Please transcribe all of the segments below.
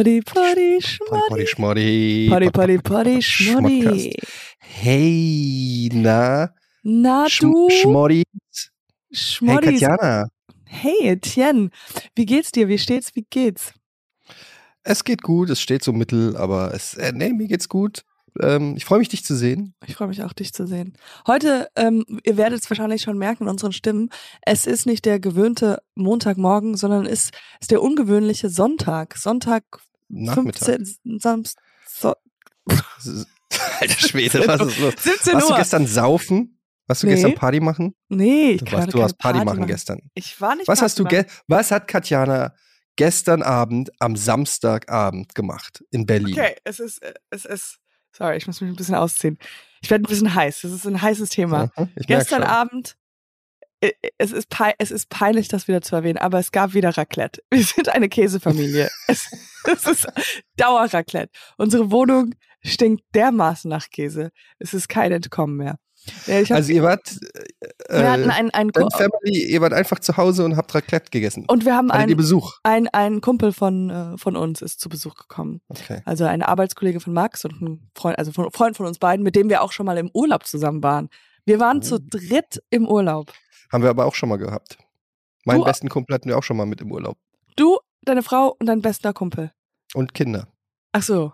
Potty, Potty, schmoddy. Schmoddy. Potty, potty, potty, schmoddy. Hey, na? Na du, Schmoddi. Hey, Schmoddis. Katjana. Hey, Etienne. Wie geht's dir? Wie steht's? Wie geht's? Es geht gut, es steht so mittel, aber es, äh, nee, mir geht's gut. Ähm, ich freue mich, dich zu sehen. Ich freue mich auch, dich zu sehen. Heute, ähm, ihr werdet es wahrscheinlich schon merken in unseren Stimmen, es ist nicht der gewöhnte Montagmorgen, sondern es ist der ungewöhnliche Sonntag. Sonntag Nachmittag. 15, Samst, so, Alter Schwede, was ist los? 17 Warst du Uhr. gestern saufen? Warst du Nee. gestern Party machen? Nee, ich kann warst, du warst Party, machen, gestern. Ich war nicht Was Party hast du ge was hat Katjana gestern Abend am Samstagabend gemacht in Berlin? Okay, es ist, äh, es ist, sorry, ich muss mich ein bisschen ausziehen. Ich werde ein bisschen heiß. Das ist ein heißes Thema. Mhm, ich merk Gestern. Abend, es ist, es ist peinlich, das wieder zu erwähnen, aber es gab wieder Raclette. Wir sind eine Käsefamilie. es, es ist Dauerraclette. Unsere Wohnung stinkt dermaßen nach Käse. Es ist kein Entkommen mehr. Ja, hab, Also ihr wart, äh, wir hatten deine Ko- Family, ihr wart einfach zu Hause und habt Raclette gegessen. und wir haben einen, Besuch? ein, ein Kumpel von, äh, von uns ist zu Besuch gekommen. Okay. Also ein Arbeitskollege von Max und ein Freund, also von, Freund von uns beiden, mit dem wir auch schon mal im Urlaub zusammen waren. Wir waren Oh. zu dritt im Urlaub. Haben wir aber auch schon mal gehabt. Meinen Du- besten Kumpel hatten wir auch schon mal mit im Urlaub. Du, deine Frau und dein bester Kumpel. Und Kinder. Ach so.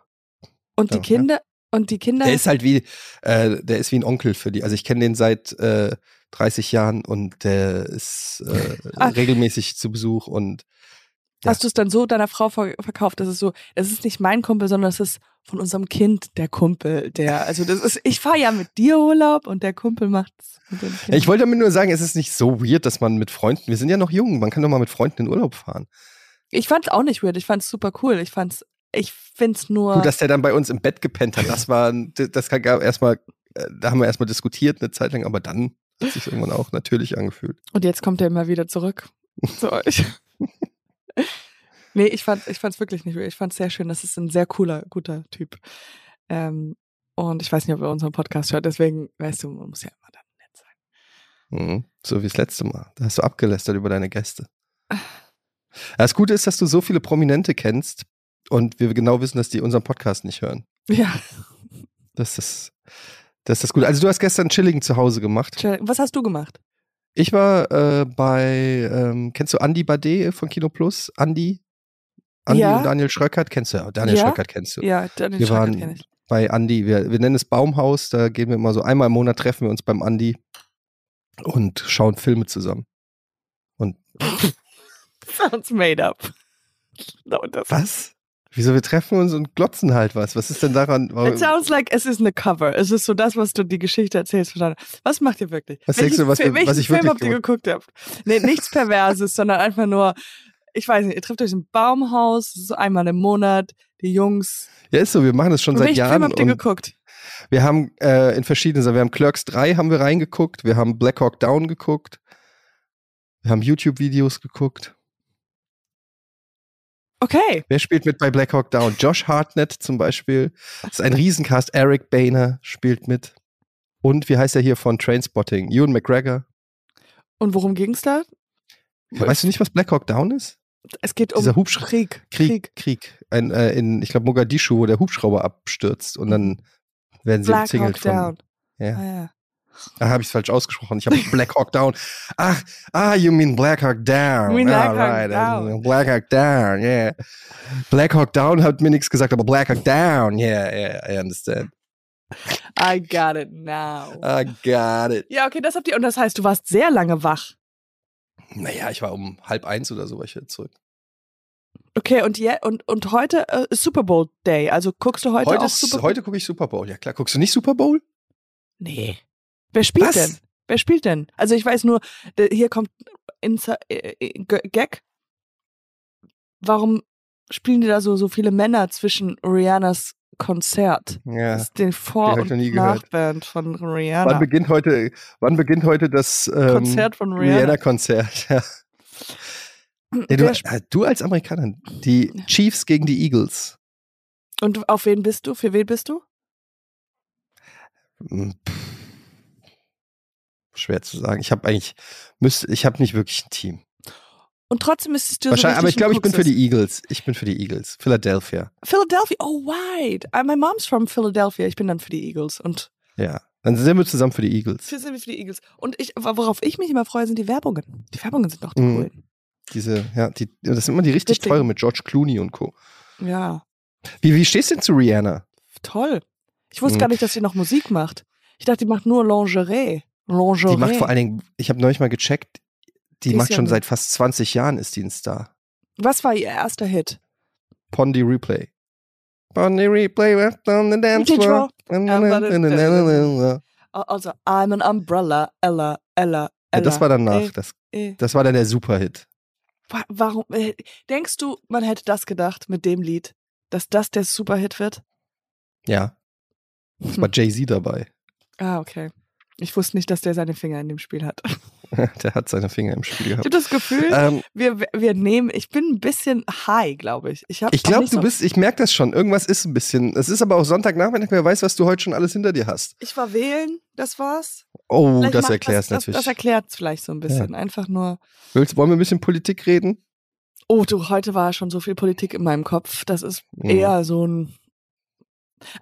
Und die Ja, Kinder, und die Kinder. Der ist halt wie, äh, der ist wie ein Onkel für die. Also ich kenne den seit äh, 30 Jahren und der ist äh, Ah. regelmäßig zu Besuch und ja. Hast du es dann so deiner Frau ver verkauft? Das ist so, es ist nicht mein Kumpel, sondern es ist von unserem Kind der Kumpel, der, also das ist, ich fahre ja mit dir Urlaub und der Kumpel macht's ich wollte damit nur sagen, es ist nicht so weird, dass man mit Freunden, wir sind ja noch jung, man kann doch mal mit Freunden in Urlaub fahren. Ich fand's auch nicht weird, ich fand's super cool. Ich fand's, ich find's nur. Gut, dass der dann bei uns im Bett gepennt hat, das war, das kann gar erstmal, äh, da haben wir erstmal diskutiert eine Zeit lang, aber dann hat sich irgendwann auch natürlich angefühlt. Und jetzt kommt er immer wieder zurück zu euch. nee, ich fand ich fand's wirklich nicht. Ich fand's sehr schön. Das ist ein sehr cooler, guter Typ. Ähm, und ich weiß nicht, ob er unseren Podcast hört, deswegen, weißt du, man muss ja immer dann nett sein. Mhm. So wie das letzte Mal. Da hast du abgelästert über deine Gäste. Das Gute ist, dass du so viele Prominente kennst und wir genau wissen, dass die unseren Podcast nicht hören. Ja. Das ist das, ist Gute. Also du hast gestern chilligen zu Hause gemacht. Was hast du gemacht? Ich war äh, bei, ähm, kennst du Andy Bade von Kino Plus? Andy? Andy Ja. und Daniel Schröckert kennst du ja. Daniel Ja. Schröckert kennst du. Ja, Daniel Wir Schröckert waren- kenn ich. bei Andi. Wir, wir nennen es Baumhaus, da gehen wir immer so einmal im Monat treffen wir uns beim Andi und schauen Filme zusammen. Und Sounds made up. No, was? Wieso wir treffen uns und glotzen halt was? Was ist denn daran? It sounds like es ist eine Cover. Es ist so das, was du die Geschichte erzählst. Was macht ihr wirklich? Was denkst du, was wir- welchen was ich Film wirklich habt ihr geguckt? Habt? Nee, nichts Perverses, sondern einfach nur, ich weiß nicht, ihr trefft euch im Baumhaus, so einmal im Monat, die Jungs. ja, ist so, wir machen das schon Und seit welchen Jahren. Film habt ihr geguckt? wir haben äh, in verschiedenen Sachen, wir haben Clerks 3 haben wir reingeguckt, wir haben Black Hawk Down geguckt, wir haben YouTube-Videos geguckt. Okay. Wer spielt mit bei Black Hawk Down? Josh Hartnett zum Beispiel. Das ist ein Riesencast. Eric Boehner spielt mit. Und wie heißt er hier von Trainspotting? Ewan McGregor. Und worum ging's da? Weißt du nicht, was Black Hawk Down ist? Es geht um Dieser Hubsch- Krieg. Krieg. Krieg. Ein, äh, in, ich glaube, Mogadischu, wo der Hubschrauber abstürzt und dann werden sie Black umzingelt Hawk von. Down. Ja. Ah, ja. Ah, habe ich es falsch ausgesprochen. Ich habe Black Hawk Down. Ach, ah, you mean Black Hawk Down. You mean ah, Black Hawk right. Down. Black Hawk Down, yeah. Black Hawk Down hat mir nichts gesagt, aber Black Hawk Down, yeah, yeah, I understand. I got it now. I got it. Ja, okay, das habt ihr. Und das heißt, du warst sehr lange wach. Naja, ich war um halb eins oder so war ich wieder zurück. Okay, und, je, und, und heute äh, ist Super Bowl Day. Also guckst du heute, Heute, auch ist- Super Bowl? heute gucke ich Super Bowl. Ja klar, guckst du nicht Super Bowl? Nee. Wer spielt Was? denn? Wer spielt denn? Also ich weiß nur, hier kommt Insa äh, äh, Gag. Warum spielen die da so, so viele Männer zwischen Rihannas Konzert? Ja. Das ist die Vor- und. Nachband von Wann Rihanna. beginnt heute, wann beginnt heute das ähm, Konzert von Rihanna. Rihanna-Konzert? Ja. Ja, du, äh, du als Amerikaner, die Chiefs gegen die Eagles. und auf wen bist du? Für wen bist du? Hm, pff. Schwer zu sagen. Ich habe eigentlich, müsste, ich habe nicht wirklich ein Team. Und trotzdem ist es dir Wahrscheinlich, so aber ich glaube, ich bin für die Eagles. Ich bin für die Eagles. Philadelphia. Philadelphia. Oh, right. Uh, my mom's from Philadelphia. Ich bin dann für die Eagles. Und Ja. Dann sind wir zusammen für die Eagles. für sind wir für die Eagles. Und ich, worauf ich mich immer freue, sind die Werbungen. Die Werbungen sind doch die Mhm. coolen. Diese, ja, die, das sind immer die richtig Witzigen. teuren mit George Clooney und Co. Ja, Wie, wie stehst du denn zu Rihanna? toll. Ich wusste Mhm. gar nicht, dass sie noch Musik macht. Ich dachte, die macht nur Lingerie. Lingerie. Die macht vor allen Dingen, ich habe neulich mal gecheckt, die, Die macht ja schon ein- seit fast 20 Jahren ist die ein Star. Was war ihr erster Hit? Pondy Replay. Pondy Replay left on the dance floor. Also, I'm an Umbrella, Ella, Ella, Ja, Ella. das war danach. Äh, Das, äh. das war dann der Superhit. Wa- Warum? äh, Denkst du, man hätte das gedacht mit dem Lied, dass das der Superhit wird? Ja. Das Hm. war Jay-Z dabei. Ah, okay. Ich wusste nicht, dass der seine Finger in dem Spiel hat. Der hat seine Finger im Spiel Ich habe gehabt. das Gefühl, Ähm, wir, wir nehmen, ich bin ein bisschen high, glaube ich. Ich, ich glaube, du bist, ich merke das schon. Irgendwas ist ein bisschen. Es ist aber auch Sonntagnachmittag, wer weiß, was du heute schon alles hinter dir hast. Ich war wählen, das war's. Oh, Vielleicht das erklärt das, das, natürlich. das erklärt vielleicht so ein bisschen. Einfach nur. Willst, wollen wir ein bisschen Politik reden? Oh, du, heute war schon so viel Politik in meinem Kopf. Das ist Mhm. eher so ein.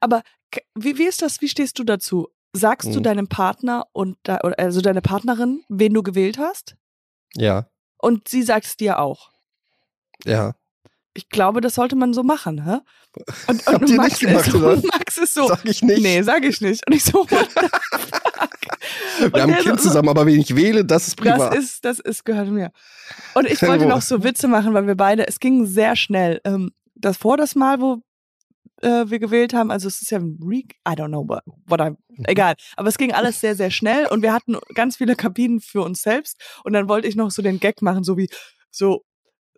Aber wie, wie ist das? Wie stehst du dazu? Sagst du Mhm. deinem Partner und oder also deine Partnerin, wen du gewählt hast? Ja, Und sie sagt es dir auch. ja. Ich glaube, das sollte man so machen, hä? Und, und ihr Max, gemacht, ist, oder? und Max ist so. Sag ich nicht. Nee, sag ich nicht. Und ich so, what fuck? Und wir haben ein Kind so- zusammen, aber wen ich wähle, das ist prima. Das ist, das ist, gehört mir. Und ich wollte noch so Witze machen, weil wir beide, es ging sehr schnell. Ähm, das vor das Mal, wo äh, wir gewählt haben, also es ist ja ein Re I don't know what, what I, Mhm. egal. Aber es ging alles sehr, sehr schnell und wir hatten ganz viele Kabinen für uns selbst. Und dann wollte ich noch so den Gag machen, so wie, so,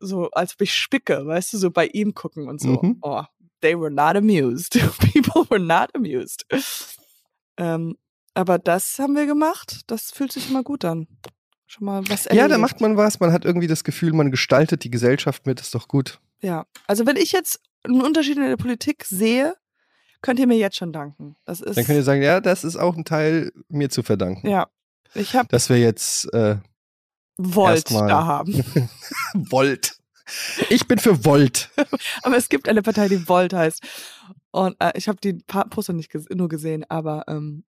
so als ob ich spicke, weißt du, so bei ihm gucken und so. Mhm. Oh, they were not amused. People were not amused. Ähm, aber das haben wir gemacht. Das fühlt sich immer gut an. Schon mal was ja, da erledigt. macht man was. Man hat irgendwie das Gefühl, man gestaltet die Gesellschaft mit. Ist doch gut. Ja, also wenn ich jetzt einen Unterschied in der Politik sehe, könnt ihr mir jetzt schon danken. Das ist Dann könnt ihr sagen, ja, das ist auch ein Teil mir zu verdanken. ja, ich habe Dass wir jetzt äh, Volt da haben. Volt. Ich bin für Volt. Aber es gibt eine Partei, die Volt heißt. Und äh, ich habe die Poster nicht ges nur gesehen, aber ähm,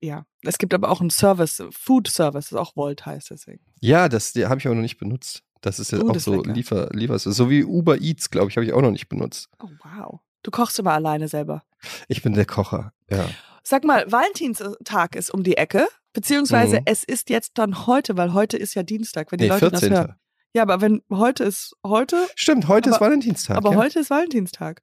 ja, es gibt aber auch einen Service, Food Service, das auch Volt heißt deswegen. Ja, das habe ich aber noch nicht benutzt. Das ist ja Oh, auch ist so. Liefer, Liefer, so wie Uber Eats, glaube ich, habe ich auch noch nicht benutzt. Oh wow, du kochst immer alleine selber. Ich bin der Kocher. Ja. Sag mal, Valentinstag ist um die Ecke, beziehungsweise Mhm. es ist jetzt dann heute, weil heute ist ja Dienstag, wenn die Nee, Leute 14. das hören. Ja, aber wenn heute ist heute, Stimmt, heute ist Aber- Valentinstag. aber ja. heute ist Valentinstag.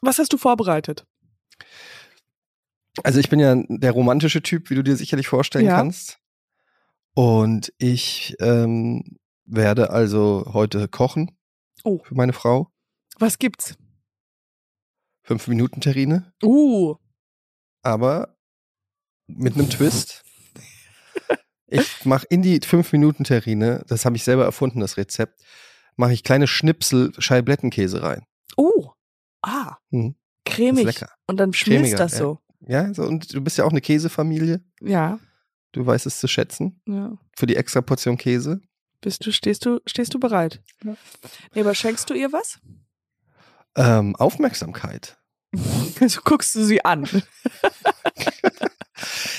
Was hast du vorbereitet? Also ich bin ja der romantische Typ, wie du dir sicherlich vorstellen Ja. kannst. Und ich ähm, werde also heute kochen Oh. für meine Frau. Was gibt's? Fünf Minuten Terrine, Uh, aber mit einem Twist. Ich mache in die fünf Minuten Terrine, das habe ich selber erfunden, das Rezept, mache ich kleine Schnipsel Scheiblettenkäse rein. oh, ah, Mhm. cremig. Und dann schmilzt das ja. so. Ja, so, und du bist ja auch eine Käsefamilie. Ja, Du weißt es zu schätzen. ja. Für die extra Portion Käse. Bist du, stehst du, stehst du bereit? Nee, aber schenkst du ihr was? Ähm, Aufmerksamkeit. Also guckst du sie an.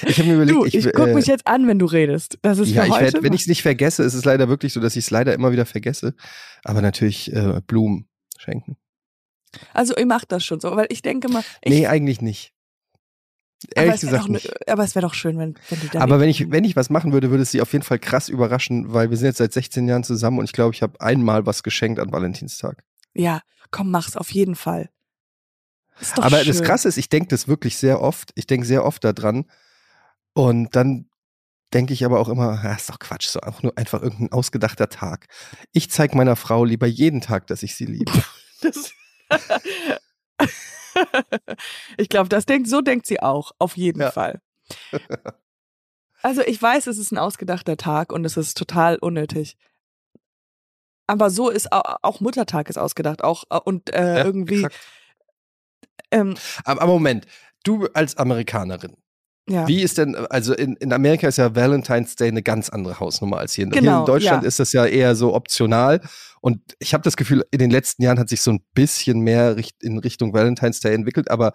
Ich habe mir überlegt, Du, ich, guck äh, mich jetzt an, wenn du redest. Das ist ja, ich werd, wenn ich es nicht vergesse, ist es leider wirklich so, dass ich es leider immer wieder vergesse. Aber natürlich äh, Blumen schenken. Also ihr macht das schon so, weil ich denke mal, ich, nee, eigentlich nicht. aber Ehrlich gesagt ne- nicht. aber es wäre doch schön, wenn, wenn die da Aber wenn ich, wenn ich was machen würde, würde es sie auf jeden Fall krass überraschen, weil wir sind jetzt seit 16 Jahren zusammen und ich glaube, ich habe einmal was geschenkt an Valentinstag. Ja, komm, mach's auf jeden Fall. Ist doch Aber schön. das Krasse ist, ich denke das wirklich sehr oft. Ich denke sehr oft daran. Und dann denke ich aber auch immer, ja, ist doch Quatsch, so auch nur einfach irgendein ausgedachter Tag. Ich zeige meiner Frau lieber jeden Tag, dass ich sie liebe. Das ich glaube, das denkt, so denkt sie auch, auf jeden Ja. Fall. Also ich weiß, es ist ein ausgedachter Tag und es ist total unnötig. Aber so ist au- auch Muttertag ist ausgedacht, auch äh, und äh, Ja, irgendwie. Ähm, Aber, aber Moment, du als Amerikanerin, ja. Wie ist denn, also in, in Amerika ist ja Valentine's Day eine ganz andere Hausnummer als hier. hier Genau, in Deutschland ja. ist das ja eher so optional. Und ich habe das Gefühl, in den letzten Jahren hat sich so ein bisschen mehr in Richtung Valentine's Day entwickelt, aber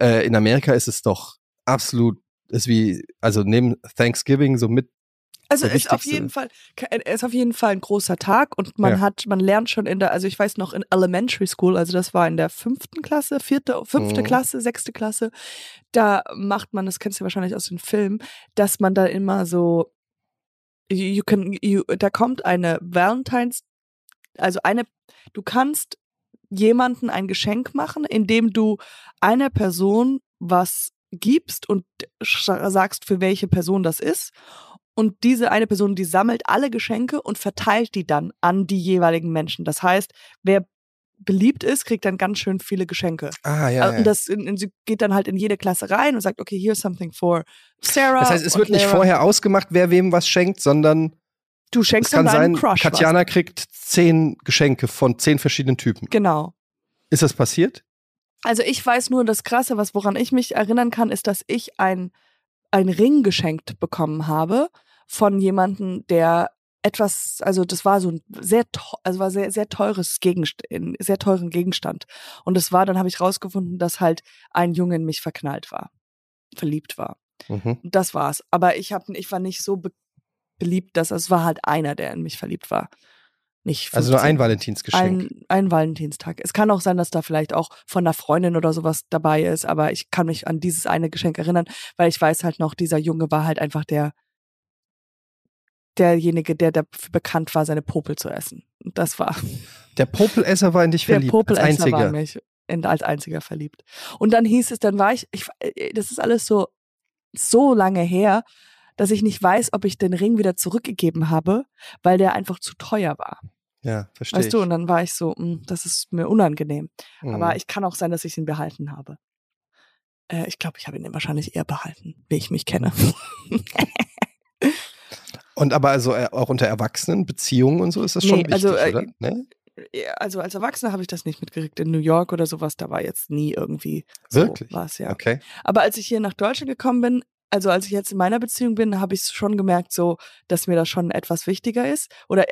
äh, in Amerika ist es doch absolut, ist wie, also neben Thanksgiving so mit, Also ist auf jeden Fall ist auf jeden Fall ein großer Tag und man Ja. hat man lernt schon in der also ich weiß noch in Elementary School also das war in der fünften Klasse vierte fünfte Mhm. Klasse sechste Klasse da macht man das kennst du wahrscheinlich aus den Filmen dass man da immer so you, can you, da kommt eine Valentines also eine du kannst jemanden ein Geschenk machen indem du einer Person was gibst und sagst für welche Person das ist und diese eine Person, die sammelt alle Geschenke und verteilt die dann an die jeweiligen Menschen. Das heißt, wer beliebt ist, kriegt dann ganz schön viele Geschenke. ah ja, Und das in, in, sie geht dann halt in jede Klasse rein und sagt, okay, here's something for Sarah. das heißt, es wird nicht Clara. vorher ausgemacht, wer wem was schenkt, sondern Du es schenkst kann dann deinem sein, Crush Katjana kriegt zehn Geschenke von zehn verschiedenen Typen. was. Genau. Ist das passiert? Also ich weiß nur, das Krasse, was woran ich mich erinnern kann, ist, dass ich ein, ein Ring geschenkt bekommen habe von jemandem, der etwas, also das war so ein sehr, also war sehr, sehr teures Gegenstand, sehr teuren Gegenstand. Und es war, dann habe ich rausgefunden, dass halt ein Junge in mich verknallt war, verliebt war. Mhm. Das war's. Aber ich habe, ich war nicht so be beliebt, dass es war halt einer, der in mich verliebt war. Nicht Also nur 15. ein Valentinsgeschenk. Ein, ein Valentinstag. Es kann auch sein, dass da vielleicht auch von einer Freundin oder sowas dabei ist, aber ich kann mich an dieses eine Geschenk erinnern, weil ich weiß halt noch, dieser Junge war halt einfach der derjenige, der dafür bekannt war, seine Popel zu essen. Und das war Der Popelesser war in dich der verliebt. als Popelesser war einziger. in mich in, als einziger verliebt. Und dann hieß es, dann war ich, ich, äh, das ist alles so so lange her, dass ich nicht weiß, ob ich den Ring wieder zurückgegeben habe, weil der einfach zu teuer war. Ja, verstehe Weißt du, und dann war ich so, "Mm, das ist mir unangenehm. Mhm. Aber ich kann auch sein, dass ich ihn behalten habe. Äh, ich glaube, ich habe ihn wahrscheinlich eher behalten, wie ich mich kenne. Und aber also äh, auch unter Erwachsenen, Beziehungen und so ist das schon Nee, wichtig, also, äh, oder? Nee? Ja, also als Erwachsener habe ich das nicht mitgekriegt. In New York oder sowas, da war jetzt nie irgendwie so Wirklich? was, ja. Okay. Aber als ich hier nach Deutschland gekommen bin, also als ich jetzt in meiner Beziehung bin, habe ich schon gemerkt, so, dass mir das schon etwas wichtiger ist. Oder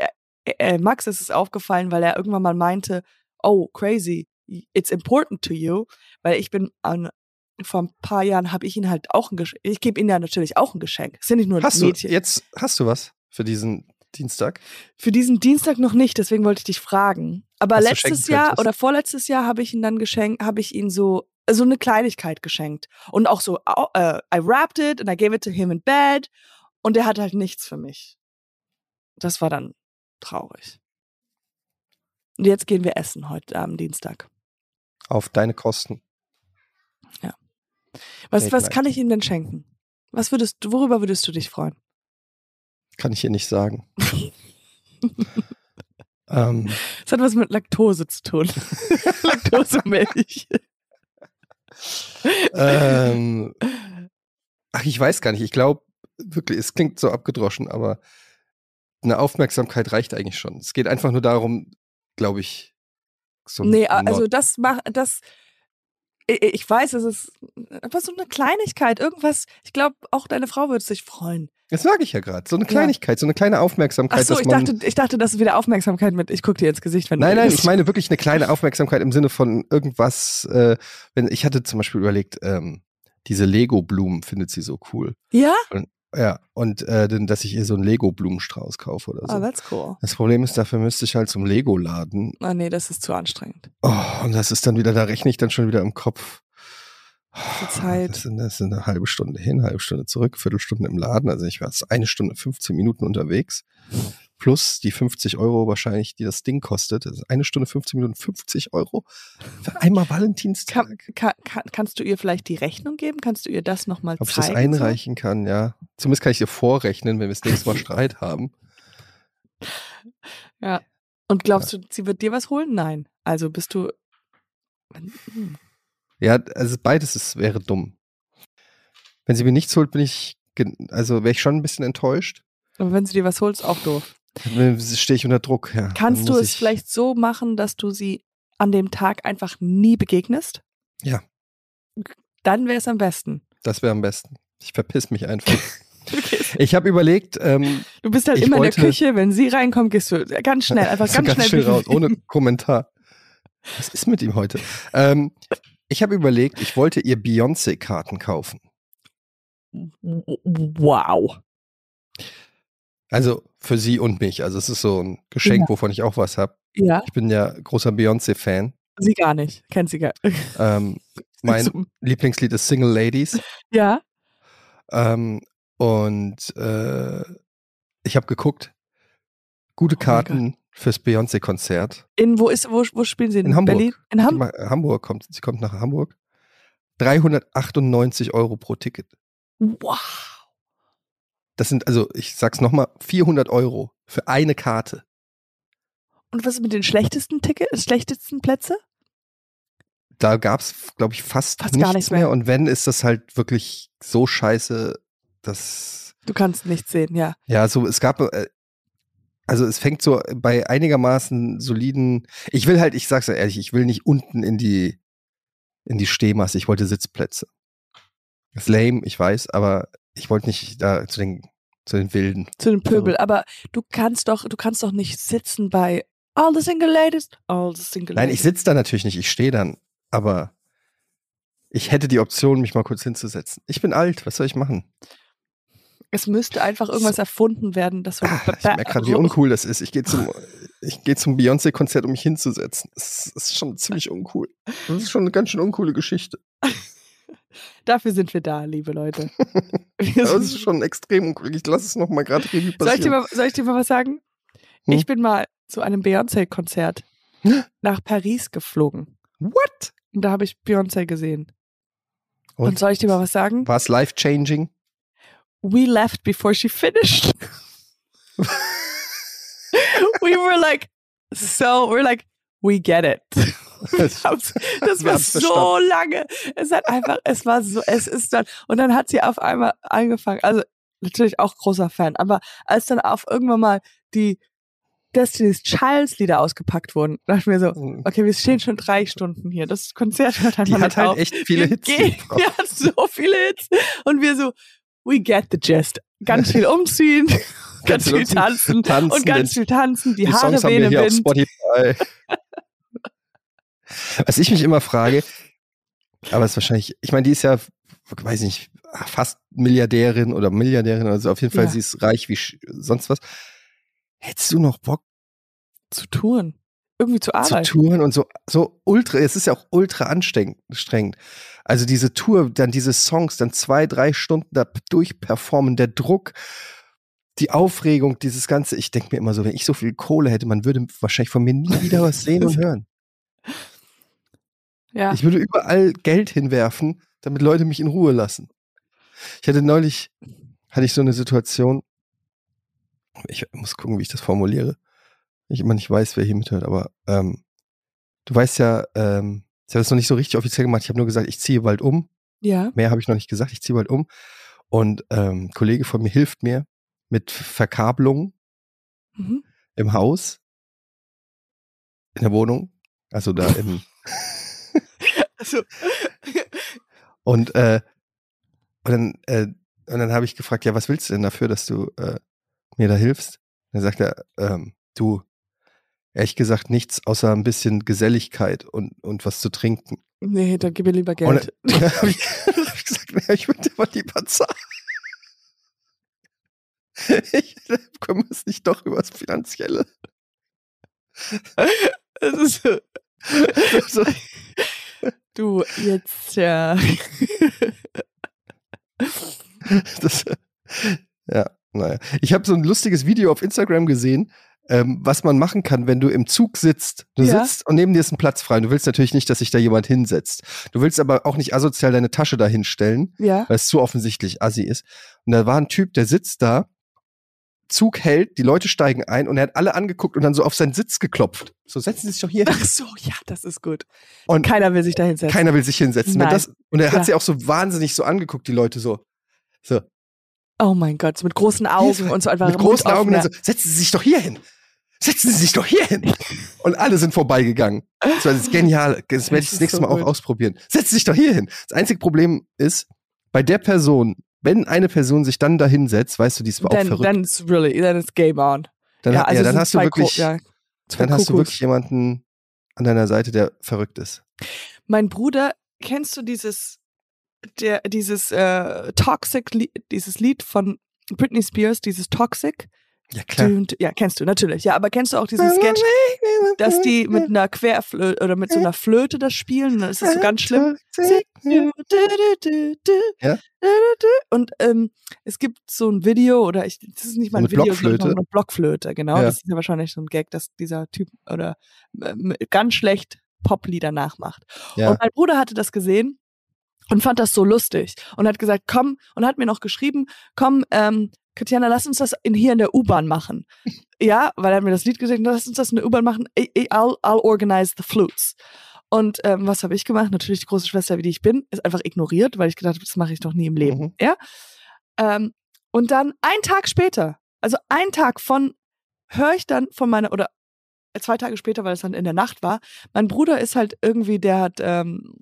äh, äh, Max ist es aufgefallen, weil er irgendwann mal meinte, oh, crazy, it's important to you, weil ich bin an vor ein paar Jahren habe ich ihn halt auch ein Geschenk. Ich gebe ihm ja natürlich auch ein Geschenk. Es sind nicht nur Hast du Mädchen. jetzt hast du was für diesen Dienstag? Für diesen Dienstag noch nicht, deswegen wollte ich dich fragen. Aber du letztes Jahr oder vorletztes Jahr habe ich ihn dann geschenkt, habe ich ihn so so eine Kleinigkeit geschenkt und auch so äh, I wrapped it and I gave it to him in bed und er hat halt nichts für mich. Das war dann traurig. Und jetzt gehen wir essen heute am Dienstag. Auf deine Kosten. Was Date was night. kann ich ihm denn schenken? Was würdest worüber würdest du dich freuen? Kann ich hier nicht sagen. ähm, Es hat was mit Laktose zu tun. Laktosemilch. ähm, ach, ich weiß gar nicht. Ich glaube, wirklich, es klingt so abgedroschen, aber eine Aufmerksamkeit reicht eigentlich schon. Es geht einfach nur darum, glaube ich, so Nee, also das macht das. Ich weiß, es ist aber so eine Kleinigkeit, irgendwas. Ich glaube, auch deine Frau würde sich freuen. Das sage ich ja gerade. So eine Kleinigkeit, so eine kleine Aufmerksamkeit, Ach so, dass ich dachte, ich dachte, das ist wieder Aufmerksamkeit mit. Ich gucke dir ins Gesicht, wenn Nein, du nein, ich meine wirklich eine kleine Aufmerksamkeit im Sinne von irgendwas. Äh, wenn ich hatte zum Beispiel überlegt, ähm, diese Lego-Blumen findet sie so cool. Ja? Ja, und äh, denn, dass ich ihr so einen Lego-Blumenstrauß kaufe oder so. Oh, that's cool. das Problem ist, dafür müsste ich halt zum Lego-Laden. Ah, nee, das ist zu anstrengend. Oh, und das ist dann wieder, da rechne ich dann schon wieder im Kopf. Die Zeit. Das sind, das sind eine halbe Stunde hin, eine halbe Stunde zurück, Viertelstunde im Laden. Also ich war jetzt eine Stunde 15 Minuten unterwegs. Plus die 50 Euro wahrscheinlich, die das Ding kostet. Also eine Stunde 15 Minuten 50 Euro. Für einmal Valentinstag. Kann, kann, kann, kannst du ihr vielleicht die Rechnung geben? Kannst du ihr das nochmal Ob ich zeigen? das einreichen kann, ja. zumindest kann ich dir vorrechnen, wenn wir das nächste Mal Streit haben. Ja. Und glaubst du, sie wird dir was holen? Nein. Also bist du. Hm. Ja, also beides ist, wäre dumm. Wenn sie mir nichts holt, bin ich, also wäre ich schon ein bisschen enttäuscht. Aber wenn sie dir was holst, auch doof. Dann stehe ich unter Druck. Ja, Kannst du es ich- vielleicht so machen, dass du sie an dem Tag einfach nie begegnest? Ja. Dann wäre es am besten. Das wäre am besten. Ich verpiss mich einfach. Okay. Ich habe überlegt, ähm, Du bist halt immer in der wollte- Küche, wenn sie reinkommt, gehst du ganz schnell, einfach so ganz, schnell. raus, ohne Kommentar. Was ist mit ihm heute? Ähm, ich habe überlegt, ich wollte ihr Beyoncé-Karten kaufen. Wow. Also für sie und mich. Also es ist so ein Geschenk, Ja. wovon ich auch was habe. Ja, Ich bin ja großer Beyoncé-Fan. sie gar nicht. Kennt sie gar Ähm, mein So- Lieblingslied ist Single Ladies. Ja, Ähm, und äh, ich habe geguckt, gute Oh Karten fürs Beyoncé-Konzert. in wo ist, wo, wo spielen sie? In, In Hamburg. Berlin? In ma- Hamburg kommt, sie kommt nach Hamburg. 398 Euro pro Ticket. Wow. Das sind also, ich sag's nochmal, 400 Euro für eine Karte. Und was ist mit den schlechtesten Tickets, schlechtesten Plätze? Da gab's, glaube ich, fast, Fast nichts gar nichts mehr. mehr. Und wenn, ist das halt wirklich so scheiße, dass Du kannst nichts sehen, ja. Ja, so es gab äh, also es fängt so bei einigermaßen soliden. Ich will halt, ich sag's ja ehrlich, ich will nicht unten in die in die Stehmasse. Ich wollte Sitzplätze. Ist lame, ich weiß, aber ich wollte nicht da zu den zu den Wilden. Zu den Pöbel. Aber du kannst doch, du kannst doch nicht sitzen bei All the Single Ladies, All the Single Nein, Ladies. ich sitze da natürlich nicht, ich stehe dann, aber ich hätte die Option, mich mal kurz hinzusetzen. Ich bin alt, was soll ich machen? Es müsste einfach irgendwas erfunden werden, das so. Ah, Ich merke gerade, wie uncool das ist. Ich gehe zum, ich gehe zum Beyoncé-Konzert, um mich hinzusetzen. Das ist, das ist schon ziemlich uncool. Das ist schon eine ganz schön uncoole Geschichte. Dafür sind wir da, liebe Leute. Das ist schon extrem uncool. Ich lasse es noch mal gerade Revue soll, ich dir passieren. mal, soll ich dir mal was sagen? Hm? Ich bin mal zu einem Beyoncé-Konzert nach Paris geflogen. What? Und da habe ich Beyoncé gesehen. Und, Und? soll ich dir mal was sagen? War es life-changing? We left before she finished. we were like, so, we're like, we get it. Das Wir war so lange. Es hat einfach, es war so, es ist dann, und dann hat sie auf einmal angefangen, also natürlich auch großer Fan, aber als dann auf irgendwann mal die Destiny's Childs Lieder ausgepackt wurden, dachte ich mir so, okay, wir stehen schon drei Stunden hier. Das Konzert hört Die einfach hat nicht halt auf. echt viele Wir Hits. gehen- die. Die hat so viele Hits. Und wir so, we get the gist. Ganz viel umziehen, ganz viel umziehen, tanzen, tanzen, und ganz viel tanzen, die, Die Haare Songs haben wir wehen im Wind. Was ich mich immer frage, aber es ist wahrscheinlich, ich meine, die ist ja, weiß nicht, fast Milliardärin oder Milliardärin, also auf jeden Fall, Ja. sie ist reich wie sonst was. Hättest du noch Bock Zu touren. Irgendwie zu zu arbeiten. touren und so, so ultra, es ist ja auch ultra anstrengend. anstrengend. Also diese Tour, dann diese Songs, dann zwei, drei Stunden da durchperformen, der Druck, die Aufregung, dieses Ganze. Ich denke mir immer so, wenn ich so viel Kohle hätte, man würde wahrscheinlich von mir nie wieder was sehen und hören. Ja. Ich würde überall Geld hinwerfen, damit Leute mich in Ruhe lassen. Ich hatte neulich, hatte ich so eine Situation, ich muss gucken, wie ich das formuliere. Ich immer nicht weiß, wer hier mithört, aber ähm, du weißt ja, ähm, ich habe das noch nicht so richtig offiziell gemacht. Ich habe nur gesagt, ich ziehe bald um. ja. Mehr habe ich noch nicht gesagt, ich ziehe bald um. Und ähm, ein Kollege von mir hilft mir mit Verkabelung Mhm. im Haus, in der Wohnung, also da im Also, Und, äh, und dann, äh, und dann habe ich gefragt, ja, was willst du denn dafür, dass du äh, mir da hilfst? Dann sagt er, ähm, du, ehrlich gesagt, nichts außer ein bisschen Geselligkeit und, und was zu trinken. nee, dann gib mir lieber Und Geld. dann habe ich, hab ich gesagt, naja, ich würde dir mal lieber zahlen. Ich kümmere es nicht doch über das Finanzielle. Das ist so, So, du, jetzt, ja. Das, ja, naja. Ich habe so ein lustiges Video auf Instagram gesehen. ähm, was man machen kann, wenn du im Zug sitzt. Du Ja. sitzt und neben dir ist ein Platz frei. Du willst natürlich nicht, dass sich da jemand hinsetzt. Du willst aber auch nicht asozial deine Tasche da hinstellen, Ja. weil es zu offensichtlich assi ist. Und da war ein Typ, der sitzt da, Zug hält, die Leute steigen ein und er hat alle angeguckt und dann so auf seinen Sitz geklopft. So, setzen Sie sich doch hier hin. Ach so, ja, das ist gut. Und Keiner will sich da hinsetzen. keiner will sich hinsetzen. Das, und er Ja. hat sie auch so wahnsinnig so angeguckt, die Leute so. So, Oh mein Gott, so mit großen Augen und so einfach mit großen Mund Augen offen, dann so, setzen Sie sich doch hier hin. Setzen Sie sich doch hier hin. Und alle sind vorbeigegangen. Das war das genial. Das werde ich Das nächste so Mal auch gut. ausprobieren. Setzen Sie sich doch hier hin. Das einzige Problem ist, bei der Person, wenn eine Person sich dann da hinsetzt, weißt du, die ist ja. auch Dann, verrückt. dann ist really, dann ist Game On. Dann, ja, also es dann hast du wirklich, ja, dann hast du wirklich jemanden an deiner Seite, der verrückt ist. Mein Bruder, kennst du dieses, der, dieses äh, Toxic, dieses Lied von Britney Spears, dieses Toxic? Ja, klar. Du- Ja, kennst du, natürlich. Ja, aber kennst du auch diesen Sketch, dass die mit einer Querflöte oder mit so einer Flöte das spielen? Dann ist das so ganz schlimm. Ja. Und ähm, es gibt so ein Video, oder ich, das ist nicht mal ein eine Video, sondern Blockflöte? eine Blockflöte, genau. Ja. Das ist ja wahrscheinlich so ein Gag, dass dieser Typ oder ähm, ganz schlecht Poplieder nachmacht. Ja. Und mein Bruder hatte das gesehen und fand das so lustig und hat gesagt, komm, und hat mir noch geschrieben, komm, ähm, Katjana, lass uns das in, hier in der U-Bahn machen. ja, weil er hat mir das Lied gesagt, lass uns das in der U-Bahn machen. I'll, I'll organize the flutes. Und ähm, was habe ich gemacht? Natürlich die große Schwester, wie die ich bin, ist einfach ignoriert, weil ich gedacht habe, das mache ich doch nie im Leben. Mhm. Ja. Ähm, und dann ein Tag später, also ein Tag von, höre ich dann von meiner, oder zwei Tage später, weil es dann in der Nacht war, mein Bruder ist halt irgendwie, der hat, ähm,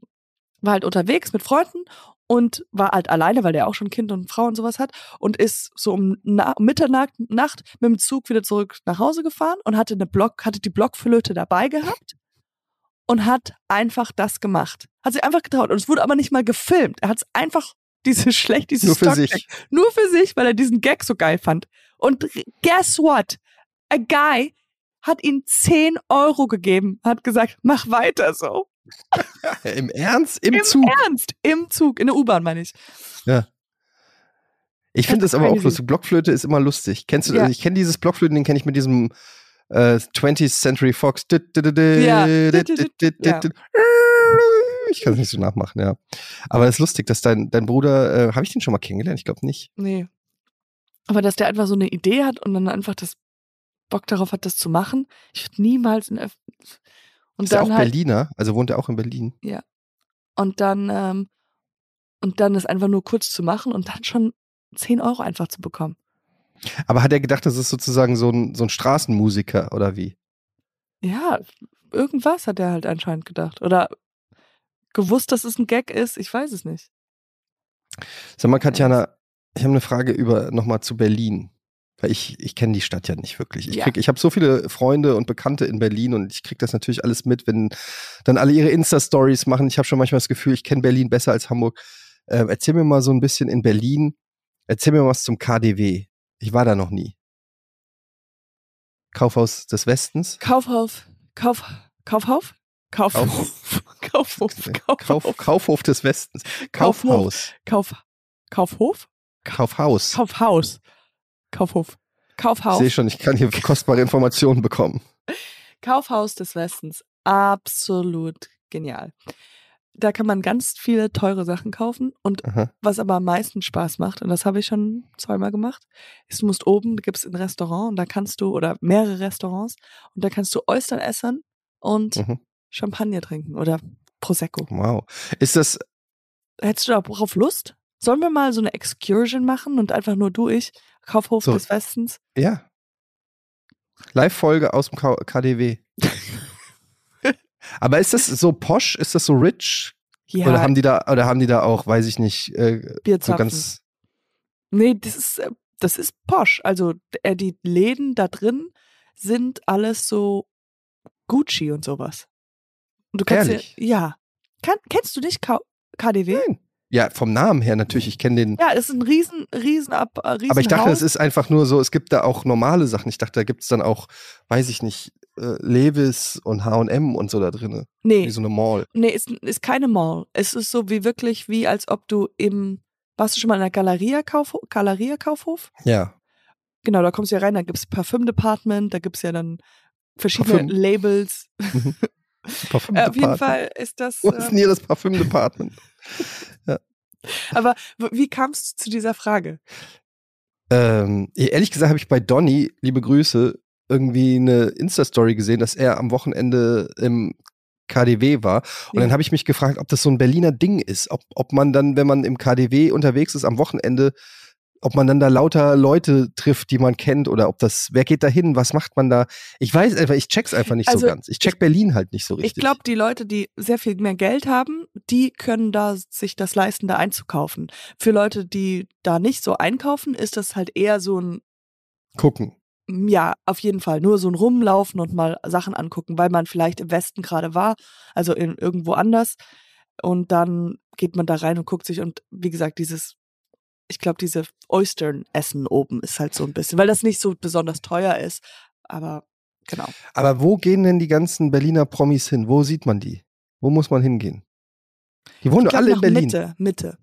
war halt unterwegs mit Freunden und war halt alleine, weil der auch schon Kind und Frau und sowas hat und ist so um Na Mitternacht Nacht mit dem Zug wieder zurück nach Hause gefahren und hatte eine Block, hatte die Blockflöte dabei gehabt und hat einfach das gemacht. Hat sich einfach getraut und es wurde aber nicht mal gefilmt. Er hat es einfach diese schlecht, dieses Nur für Stock- sich. nur für sich, weil er diesen Gag so geil fand. Und guess what? A guy hat ihm 10 Euro gegeben, hat gesagt, mach weiter so. Ja, Im Ernst? Im, Im Zug? Ernst, im Zug, in der U-Bahn meine ich. Ich finde Das das aber auch lustig. Blockflöte ist immer lustig. Kennst du, Ja. also ich kenne dieses Blockflöten, den kenne ich mit diesem äh, 20th Century Fox. Ja. Ich kann es nicht so nachmachen, ja. Aber es ist lustig, dass dein, dein Bruder, äh, habe ich den schon mal kennengelernt? Ich glaube nicht. Nee. Aber dass der einfach so eine Idee hat und dann einfach das Bock darauf hat, das zu machen. Ich würde niemals in Öff und Ist er dann auch halt Berliner? Also wohnt er auch in Berlin? und dann ähm, und dann ist einfach nur kurz zu machen und dann schon 10 Euro einfach zu bekommen. Aber hat er gedacht, das ist sozusagen so ein, so ein Straßenmusiker oder wie? Ja, irgendwas hat er halt anscheinend gedacht. Oder gewusst, dass es ein Gag ist. Ich weiß es nicht. Sag mal, Katjana, ich habe eine Frage über nochmal zu Berlin. Weil ich, ich kenne die Stadt ja nicht wirklich. Ich, Ja. krieg- ich habe so viele Freunde und Bekannte in Berlin und ich kriege das natürlich alles mit, wenn dann alle ihre Insta-Stories machen. Ich habe schon manchmal das Gefühl, ich kenne Berlin besser als Hamburg. Ähm, erzähl mir mal so ein bisschen in Berlin. Erzähl mir mal was zum KDW. Ich war da noch nie. Kaufhaus des Westens. Kaufhof. Kauf. Kaufhof? Kaufhof. Kaufhof. Kauf, Kaufhof. Kaufhof des Westens. Kaufhaus. Kauf. Kaufhof? Kaufhaus. Kaufhaus. Kaufhof. Ich Kaufhaus. sehe schon, ich kann hier kostbare Informationen bekommen. Kaufhaus des Westens. Absolut genial. Da kann man ganz viele teure Sachen kaufen und Aha. was aber am meisten Spaß macht, und das habe ich schon zweimal gemacht, ist, du musst oben, da gibt es ein Restaurant und da kannst du, oder mehrere Restaurants, und da kannst du Austern essen und Mhm. Champagner trinken oder Prosecco. Wow. Ist das, Hättest du darauf Lust? Sollen wir mal so eine Excursion machen und einfach nur du, ich, Kaufhof So. des Westens? Ja. Live-Folge aus dem K KDW. Aber ist das so posch? Ist das so rich? Ja, Oder haben die da, oder haben die da auch, weiß ich nicht, äh, so ganz. Nee, das ist, äh, das ist posch. Also äh, die Läden da drin sind alles so Gucci und sowas. Und du kannst Ehrlich? Ja, ja. Kann, kennst du nicht K KDW? Nein. Ja, vom Namen her natürlich, ich kenne den. Ja, es ist ein riesen, riesen, ab, äh, riesen aber ich dachte, Haus. es ist einfach nur so, es gibt da auch normale Sachen. Ich dachte, da gibt es dann auch, weiß ich nicht, äh, Levis und HM und so da drin. nee, Wie so eine Mall. nee, ist, ist keine Mall. Es ist so wie wirklich, wie als ob du im, warst du schon mal in der Galeria, Kaufhof, Galeria Kaufhof? Ja. genau, da kommst du ja rein, da gibt's Parfüm-Department, da gibt's ja dann verschiedene Parfüm. Labels. Parfüm Äh, auf jeden. Fall ist das. Wo ist denn Äh, hier das Parfüm-Department? aber w- wie kamst du zu dieser Frage? Ähm, ehrlich gesagt habe ich bei Donny, liebe Grüße, irgendwie eine Insta-Story gesehen, dass er am Wochenende im KDW war. Und Ja. dann habe ich mich gefragt, ob das so ein Berliner Ding ist. Ob, ob man dann, wenn man im KDW unterwegs ist am Wochenende, ob man dann da lauter Leute trifft, die man kennt oder ob das, wer geht da hin, was macht man da? Ich weiß einfach, ich check's einfach nicht Also, so ganz. Ich check Berlin halt nicht so richtig. Ich glaube, die Leute, die sehr viel mehr Geld haben, die können da sich das leisten, da einzukaufen. Für Leute, die da nicht so einkaufen, ist das halt eher so ein Gucken. Ja, auf jeden Fall. Nur so ein Rumlaufen und mal Sachen angucken, weil man vielleicht im Westen gerade war, also in irgendwo anders. Und dann geht man da rein und guckt sich und wie gesagt, dieses, ich glaube, diese Oystern-Essen oben ist halt so ein bisschen, weil das nicht so besonders teuer ist. Aber genau. Aber wo gehen denn die ganzen Berliner Promis hin? Wo sieht man die? Wo muss man hingehen? Die wohnen doch alle in Berlin. Mitte, Mitte.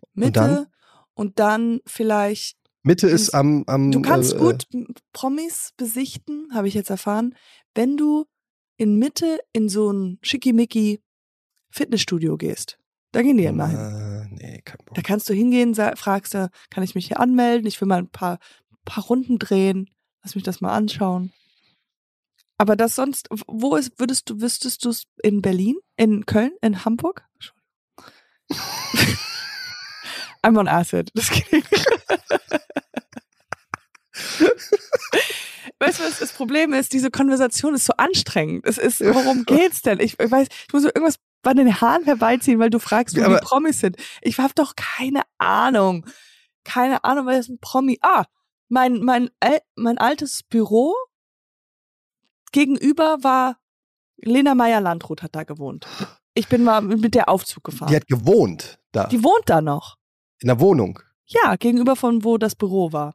Und Mitte dann? und dann vielleicht Mitte ist am, am Du kannst äh, gut Promis besichten, habe ich jetzt erfahren, wenn du in Mitte in so ein schickimicki Fitnessstudio gehst. Da gehen die immer hin. Nee, kein Bock. Da kannst du hingehen, fragst du, kann ich mich hier anmelden? Ich will mal ein paar, paar Runden drehen. Lass mich das mal anschauen. Aber das sonst, wo ist, würdest du, wüsstest du es in Berlin, in Köln, in Hamburg? I'm on acid. Das geht. Weißt du, was das Problem ist? Diese Konversation ist so anstrengend. Es ist, worum geht's denn? Ich, ich weiß, ich muss so irgendwas bei den Haaren herbeiziehen, weil du fragst, wo Ja, die Promis sind. Ich habe doch keine Ahnung. Keine Ahnung, weil das ein Promi. Ah, mein, mein, mein altes Büro gegenüber war Lena Meyer-Landrut hat da gewohnt. Ich bin mal mit der Aufzug gefahren. Die hat gewohnt da, Die wohnt da noch. in der Wohnung. Ja, gegenüber von wo das Büro war.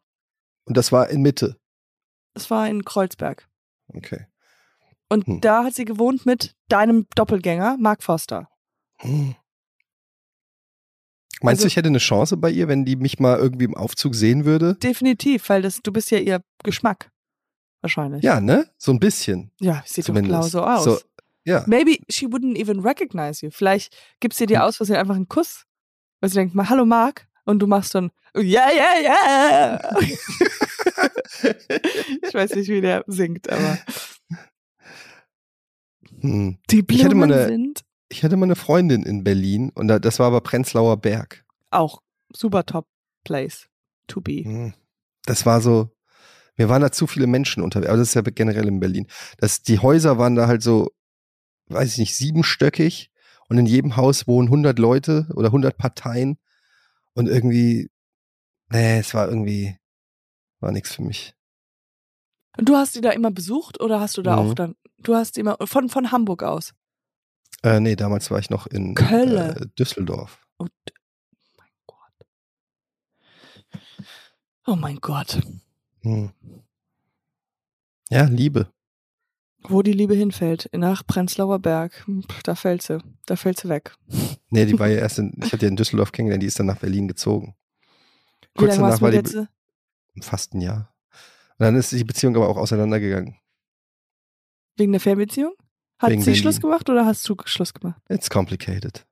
Und das war in Mitte. Das war in Kreuzberg. Okay. Und Hm. da hat sie gewohnt mit deinem Doppelgänger, Mark Foster. Hm. Meinst Also- du, ich hätte eine Chance bei ihr, wenn die mich mal irgendwie im Aufzug sehen würde? Definitiv, weil das, du bist ja ihr Geschmack. Wahrscheinlich. Ja, ne? So ein bisschen. Ja, sieht Zumindest. doch genau so aus. So, ja. Maybe she wouldn't even recognize you. Vielleicht gibt sie dir Hm. aus Versehen einfach einen Kuss. Weil sie denkt mal, hallo Mark. Und du machst dann, ja, ja, ja. ich weiß nicht, wie der singt, aber Hm. die Ich Blumen eine- sind Ich hatte mal eine Freundin in Berlin und da, das war aber Prenzlauer Berg. auch super top place to be. Hm. Das war so, mir waren da zu viele Menschen unterwegs, aber das ist ja generell in Berlin. Das, die Häuser waren da halt so, weiß ich nicht, siebenstöckig und in jedem Haus wohnen 100 Leute oder 100 Parteien und irgendwie, nee, es war irgendwie, war nichts für mich. Und du hast die da immer besucht oder hast du da Mhm. auch dann, du hast immer, von, von Hamburg aus? Äh, nee, damals war ich noch in Köln. äh, Düsseldorf. Und, mein Gott. Oh mein Gott. Hm. Ja, Liebe. Wo die Liebe hinfällt, nach Prenzlauer Berg, Hm, da fällt sie, da fällt sie weg. Nee, die war ja erst in, ich hatte ja in Düsseldorf kennengelernt, die ist dann nach Berlin gezogen. Wie Kurz danach war die, jetzt? fast ein Jahr. Und dann ist die Beziehung aber auch auseinandergegangen. Wegen der Fernbeziehung? Hat Wegen sie. Schluss gemacht oder hast du Schluss gemacht? It's complicated.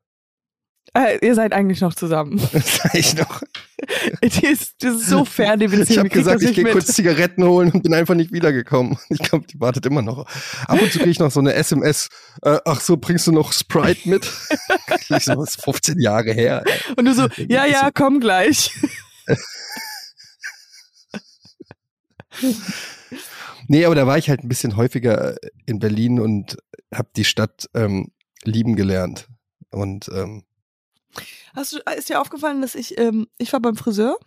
Äh, ihr seid eigentlich noch zusammen. Das sag ich noch. die, ist, die ist so fern, die Beziehung. Ich habe gesagt, das ich gehe kurz Zigaretten holen und bin einfach nicht wiedergekommen. Ich glaube, die wartet immer noch. Ab und zu kriege ich noch so eine SMS. Äh, ach so, bringst du noch Sprite mit? ich so, das ist 15 Jahre her. Und du so, ja, ja, komm gleich. Nee, aber da war ich halt ein bisschen häufiger in Berlin und habe die Stadt ähm, lieben gelernt. Und ähm, Hast du, ist dir aufgefallen, dass ich, ähm, ich war beim Friseur?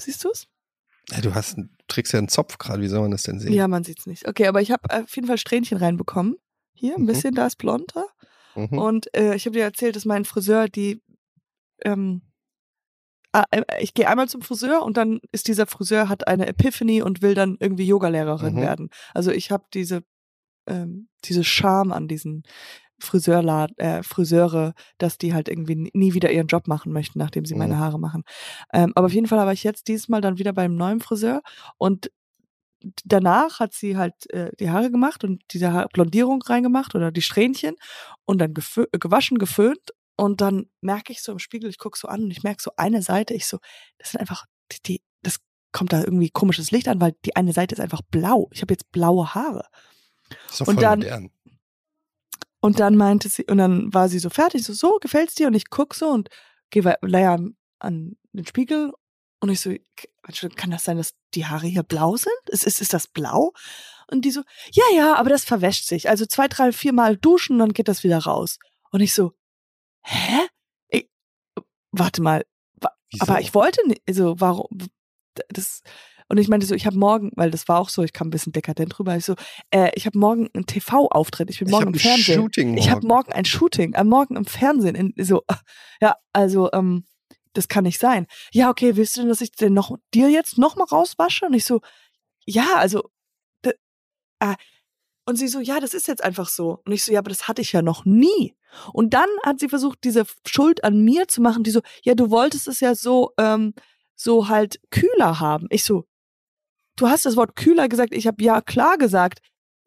Siehst du es? ja, du hast, trägst ja einen Zopf gerade. Wie soll man das denn sehen? Ja, man sieht's nicht. Okay, aber ich habe auf jeden Fall Strähnchen reinbekommen. Hier, ein Mhm. bisschen, da ist blonder. Mhm. Und äh, ich habe dir erzählt, dass mein Friseur die ähm, äh, ich gehe einmal zum Friseur und dann ist dieser Friseur hat eine Epiphany und will dann irgendwie Yogalehrerin Mhm. werden. Also ich habe diese ähm, diese Charme an diesen Friseurlad, äh, Friseure, dass die halt irgendwie nie- wieder ihren Job machen möchten, nachdem sie meine Mhm. Haare machen. Ähm, aber auf jeden Fall war ich jetzt dieses Mal dann wieder beim neuen Friseur und danach hat sie halt äh, die Haare gemacht und diese Haar Blondierung reingemacht oder die Strähnchen und dann gefö äh, gewaschen, geföhnt und dann merke ich so im Spiegel, ich gucke so an und ich merke so eine Seite, ich so, das sind einfach, die, die, das kommt da irgendwie komisches Licht an, weil die eine Seite ist einfach blau. Ich habe jetzt blaue Haare. Ist doch Und voll dann- modern. Und dann meinte sie, und dann war sie so fertig, so, so, gefällt's dir? Und ich guck so und gehe leider an, an den Spiegel und ich so, "K- kann das sein, dass die Haare hier blau sind? Ist, ist, ist das blau? Und die so, ja, ja, aber das verwäscht sich. Also zwei, drei, vier Mal duschen, dann geht das wieder raus. Und ich so, hä? Ich, warte mal, wa- aber ich wollte nicht, also warum, das, und ich meinte so, ich habe morgen, weil das war auch so, ich kam ein bisschen dekadent rüber, ich so, äh, ich habe morgen einen TV-Auftritt, ich bin Ich morgen hab im Fernsehen. Shooting Ich habe morgen. morgen ein Shooting, am Morgen im Fernsehen. In, so, ja, also, ähm, das kann nicht sein. Ja, okay, willst du denn, dass ich denn noch dir jetzt noch mal rauswasche? Und ich so, ja, also, äh, und sie so, ja, das ist jetzt einfach so. Und ich so, ja, aber das hatte ich ja noch nie. Und dann hat sie versucht, diese Schuld an mir zu machen, die so, ja, du wolltest es ja so, ähm, so halt kühler haben. Ich so, du hast das Wort kühler gesagt, ich habe ja klar gesagt,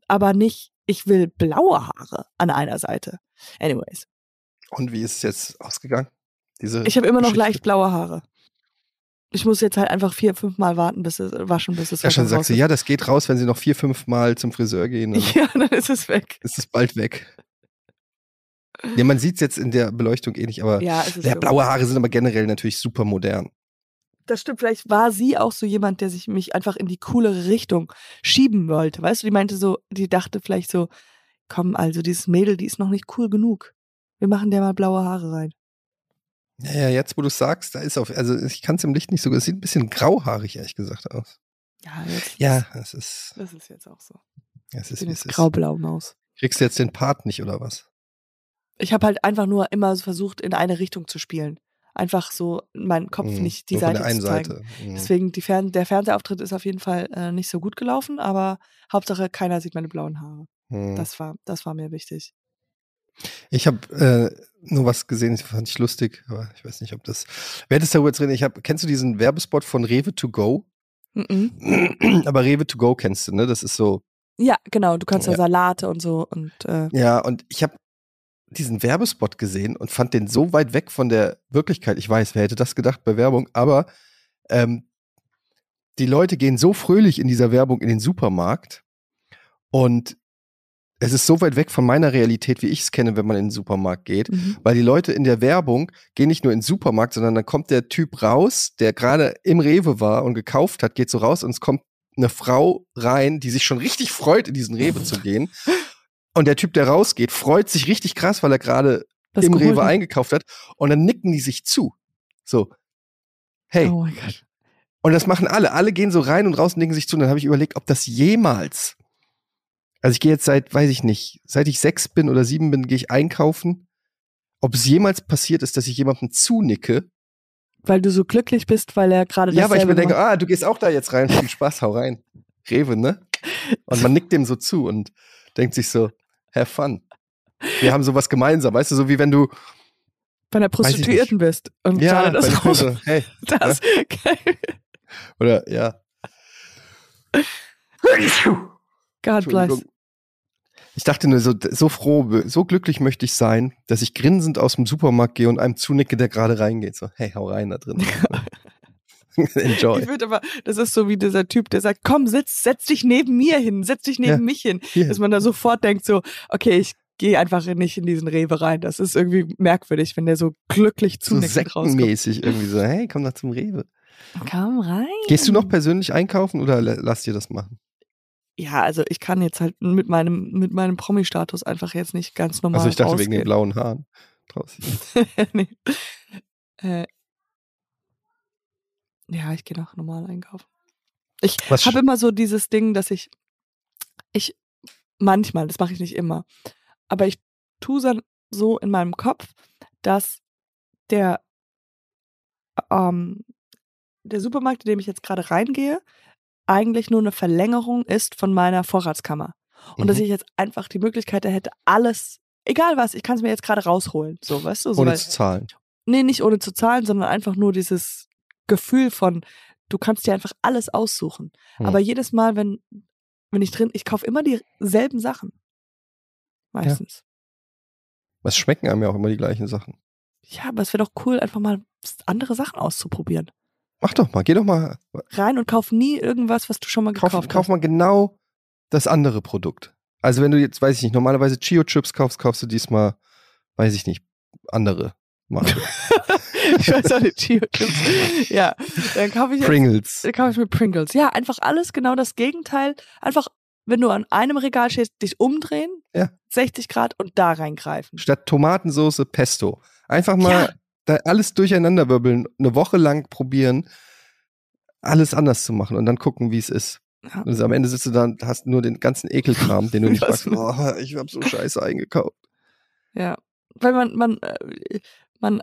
aber nicht, ich will blaue Haare an einer Seite. Anyways, Und wie ist es jetzt ausgegangen? Diese ich habe immer noch Geschichte? leicht blaue Haare. Ich muss jetzt halt einfach vier, fünf Mal warten, bis es waschen, bis es Ja, schon Wasser sagt sie, ja, das geht raus, wenn sie noch vier, fünf Mal zum Friseur gehen. Ja, dann ist es weg. ist es bald weg. Ja, man sieht es jetzt in der Beleuchtung eh nicht, aber Ja, ja, blaue Haare sind aber generell natürlich super modern. Das stimmt, vielleicht war sie auch so jemand, der sich mich einfach in die coolere Richtung schieben wollte. Weißt du, die meinte so, die dachte vielleicht so, komm, also dieses Mädel, die ist noch nicht cool genug. Wir machen der mal blaue Haare rein. Ja, ja, jetzt, wo du sagst, da ist auf, also ich kann es im Licht nicht so, es sieht ein bisschen grauhaarig, ehrlich gesagt, aus. Ja, jetzt Ja, es ist, Das ist jetzt auch so. es Ich ist, bin wie jetzt es ist. graublau Maus. Kriegst du jetzt den Part nicht, oder was? Ich habe halt einfach nur immer so versucht, in eine Richtung zu spielen. Einfach so meinen Kopf Mhm. nicht die Nur Seite der einen zu zeigen. Seite. Mhm. Deswegen, Fern der Fernsehauftritt ist auf jeden Fall äh, nicht so gut gelaufen, aber Hauptsache keiner sieht meine blauen Haare. Mhm. Das war, das war mir wichtig. Ich habe äh, nur was gesehen, das fand ich lustig, aber ich weiß nicht, ob das. Wer das darüber jetzt reden? Ich hab, kennst du diesen Werbespot von Rewe to go? Mhm. aber Rewe to go kennst du, ne? Das ist so. Ja, genau. Du kannst da Ja. Salate und so und äh, Ja, und ich habe diesen Werbespot gesehen und fand den so weit weg von der Wirklichkeit. Ich weiß, wer hätte das gedacht bei Werbung, aber ähm, die Leute gehen so fröhlich in dieser Werbung in den Supermarkt und es ist so weit weg von meiner Realität, wie ich es kenne, wenn man in den Supermarkt geht. mhm. Weil die Leute in der Werbung gehen nicht nur in den Supermarkt, sondern dann kommt der Typ raus, der gerade im Rewe war und gekauft hat, geht so raus und es kommt eine Frau rein, die sich schon richtig freut, in diesen Rewe zu gehen. Und der Typ, der rausgeht, freut sich richtig krass, weil er gerade im geholt Rewe eingekauft hat. Und dann nicken die sich zu. So. Hey. Oh mein Gott. Und das machen alle. Alle gehen so rein und raus und nicken sich zu. Und dann habe ich überlegt, ob das jemals. Also ich gehe jetzt seit, weiß ich nicht, seit ich sechs bin oder sieben bin, gehe ich einkaufen. Ob es jemals passiert ist, dass ich jemandem zunicke. Weil du so glücklich bist, weil er gerade Ja, weil ich mir denke, macht. ah, du gehst auch da jetzt rein. Viel Spaß, hau rein. Rewe, ne? Und man nickt dem so zu und denkt sich so, have fun. Wir haben sowas gemeinsam, weißt du, so wie wenn du, bei einer. Prostituierten bist. Und ja, gerade das raus, hey, das, oder, ja. God bless. Ich dachte nur, so, so froh, so glücklich möchte ich sein, dass ich grinsend aus dem Supermarkt gehe und einem zunicke, der gerade reingeht. So, hey, hau rein da drin. Enjoy. Ich würde aber, das ist so wie dieser Typ, der sagt, komm, sitz, setz dich neben mir hin, setz dich neben Ja. mich hin. Hier. Dass man da sofort denkt so, okay, ich gehe einfach nicht in diesen Rewe rein. Das ist irgendwie merkwürdig, wenn der so glücklich So zunickend rauskommt. sektenmäßig irgendwie so, hey, komm doch zum Rewe. Komm rein. Gehst du noch persönlich einkaufen oder la- lass dir das machen? Ja, also ich kann jetzt halt mit meinem, mit meinem Promi-Status einfach jetzt nicht ganz normal Also ich dachte wegen den rausgehen. blauen Haaren draußen. nee. äh, ja, ich gehe noch normal einkaufen. Ich habe immer so dieses Ding, dass ich, ich manchmal, das mache ich nicht immer, aber ich tue dann so in meinem Kopf, dass der, ähm, der Supermarkt, in dem ich jetzt gerade reingehe, eigentlich nur eine Verlängerung ist von meiner Vorratskammer. Und dass Mhm. ich jetzt einfach die Möglichkeit hätte, alles egal was, ich kann es mir jetzt gerade rausholen. So, weißt du? So, Ohne weil, zu zahlen. nee, nicht ohne zu zahlen, sondern einfach nur dieses Gefühl von, du kannst dir einfach alles aussuchen. Hm. Aber jedes Mal, wenn, wenn ich drin, ich kaufe immer dieselben Sachen. Meistens. Es schmecken einem ja auch immer die gleichen Sachen. Ja, aber es wäre doch cool, einfach mal andere Sachen auszuprobieren. Mach doch mal, geh doch mal, Rein und kauf nie irgendwas, was du schon mal kauf, gekauft kauf hast. mal genau das andere Produkt. Also wenn du jetzt, weiß ich nicht, normalerweise Chio-Chips kaufst, kaufst du diesmal, weiß ich nicht, andere Marke. ich weiß auch nicht, Chio Chips. Ja, dann kaufe ich jetzt Pringles. Dann kaufe ich mir Pringles. Ja, einfach alles genau das Gegenteil. Einfach, wenn du an einem Regal stehst, dich umdrehen, Ja. 60 Grad und da reingreifen. Statt Tomatensoße Pesto. Einfach mal Ja. Da alles durcheinander wirbeln, eine Woche lang probieren, alles anders zu machen und dann gucken, wie es ist. Ja. Und am Ende sitzt du da und hast nur den ganzen Ekelkram, den du nicht magst. Oh, ich habe so scheiße eingekauft. Ja. Weil man, man, äh, man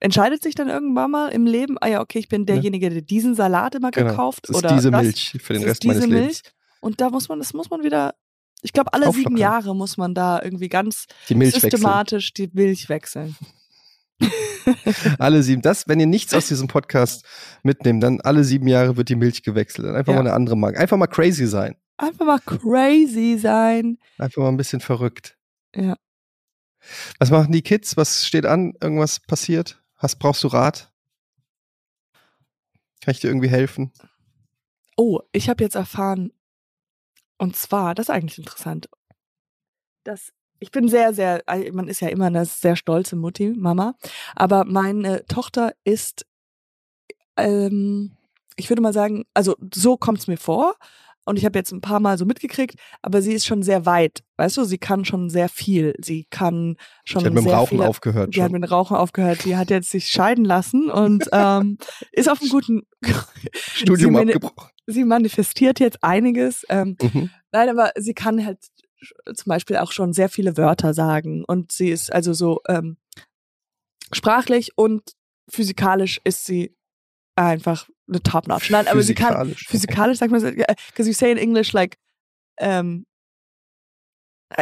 entscheidet sich dann irgendwann mal im Leben, ah ja, okay, ich bin derjenige, der diesen Salat immer Genau. gekauft ist oder diese das. Milch für den Rest diese meines Milch. Lebens. Und da muss man, das muss man wieder, ich glaube, alle sieben. Jahre muss man da irgendwie ganz Die Milch wechseln. systematisch die Milch wechseln. Alle sieben. Das, wenn ihr nichts aus diesem Podcast mitnehmt, dann alle sieben Jahre wird die Milch gewechselt. Einfach Ja. mal eine andere Marke. Einfach mal crazy sein. Einfach mal crazy sein. Einfach mal ein bisschen verrückt. Ja. Was machen die Kids? Was steht an? Irgendwas passiert? Hast, brauchst du Rat? Kann ich dir irgendwie helfen? Oh, ich habe jetzt erfahren, und zwar, das ist eigentlich interessant, dass ich bin sehr, sehr, äh, man ist ja immer eine sehr stolze Mutti, Mama, aber meine Tochter ist, ähm, ich würde mal sagen, also so kommt es mir vor. Und ich habe jetzt ein paar Mal so mitgekriegt, aber sie ist schon sehr weit. Weißt du, sie kann schon sehr viel. Sie kann schon Ich habe mit dem Rauchen viele, aufgehört die hat mit dem Rauchen aufgehört. Die hat jetzt sich scheiden lassen und ähm, ist auf einem guten Studium sie abgebrochen. sie manifestiert jetzt einiges. Ähm, Mhm. nein, aber sie kann halt zum Beispiel auch schon sehr viele Wörter sagen und sie ist also so ähm, sprachlich und physikalisch ist sie einfach eine Top-Notch. Nein, aber sie kann Physikalisch. physikalisch, sagt man so, because you say in English like, ähm,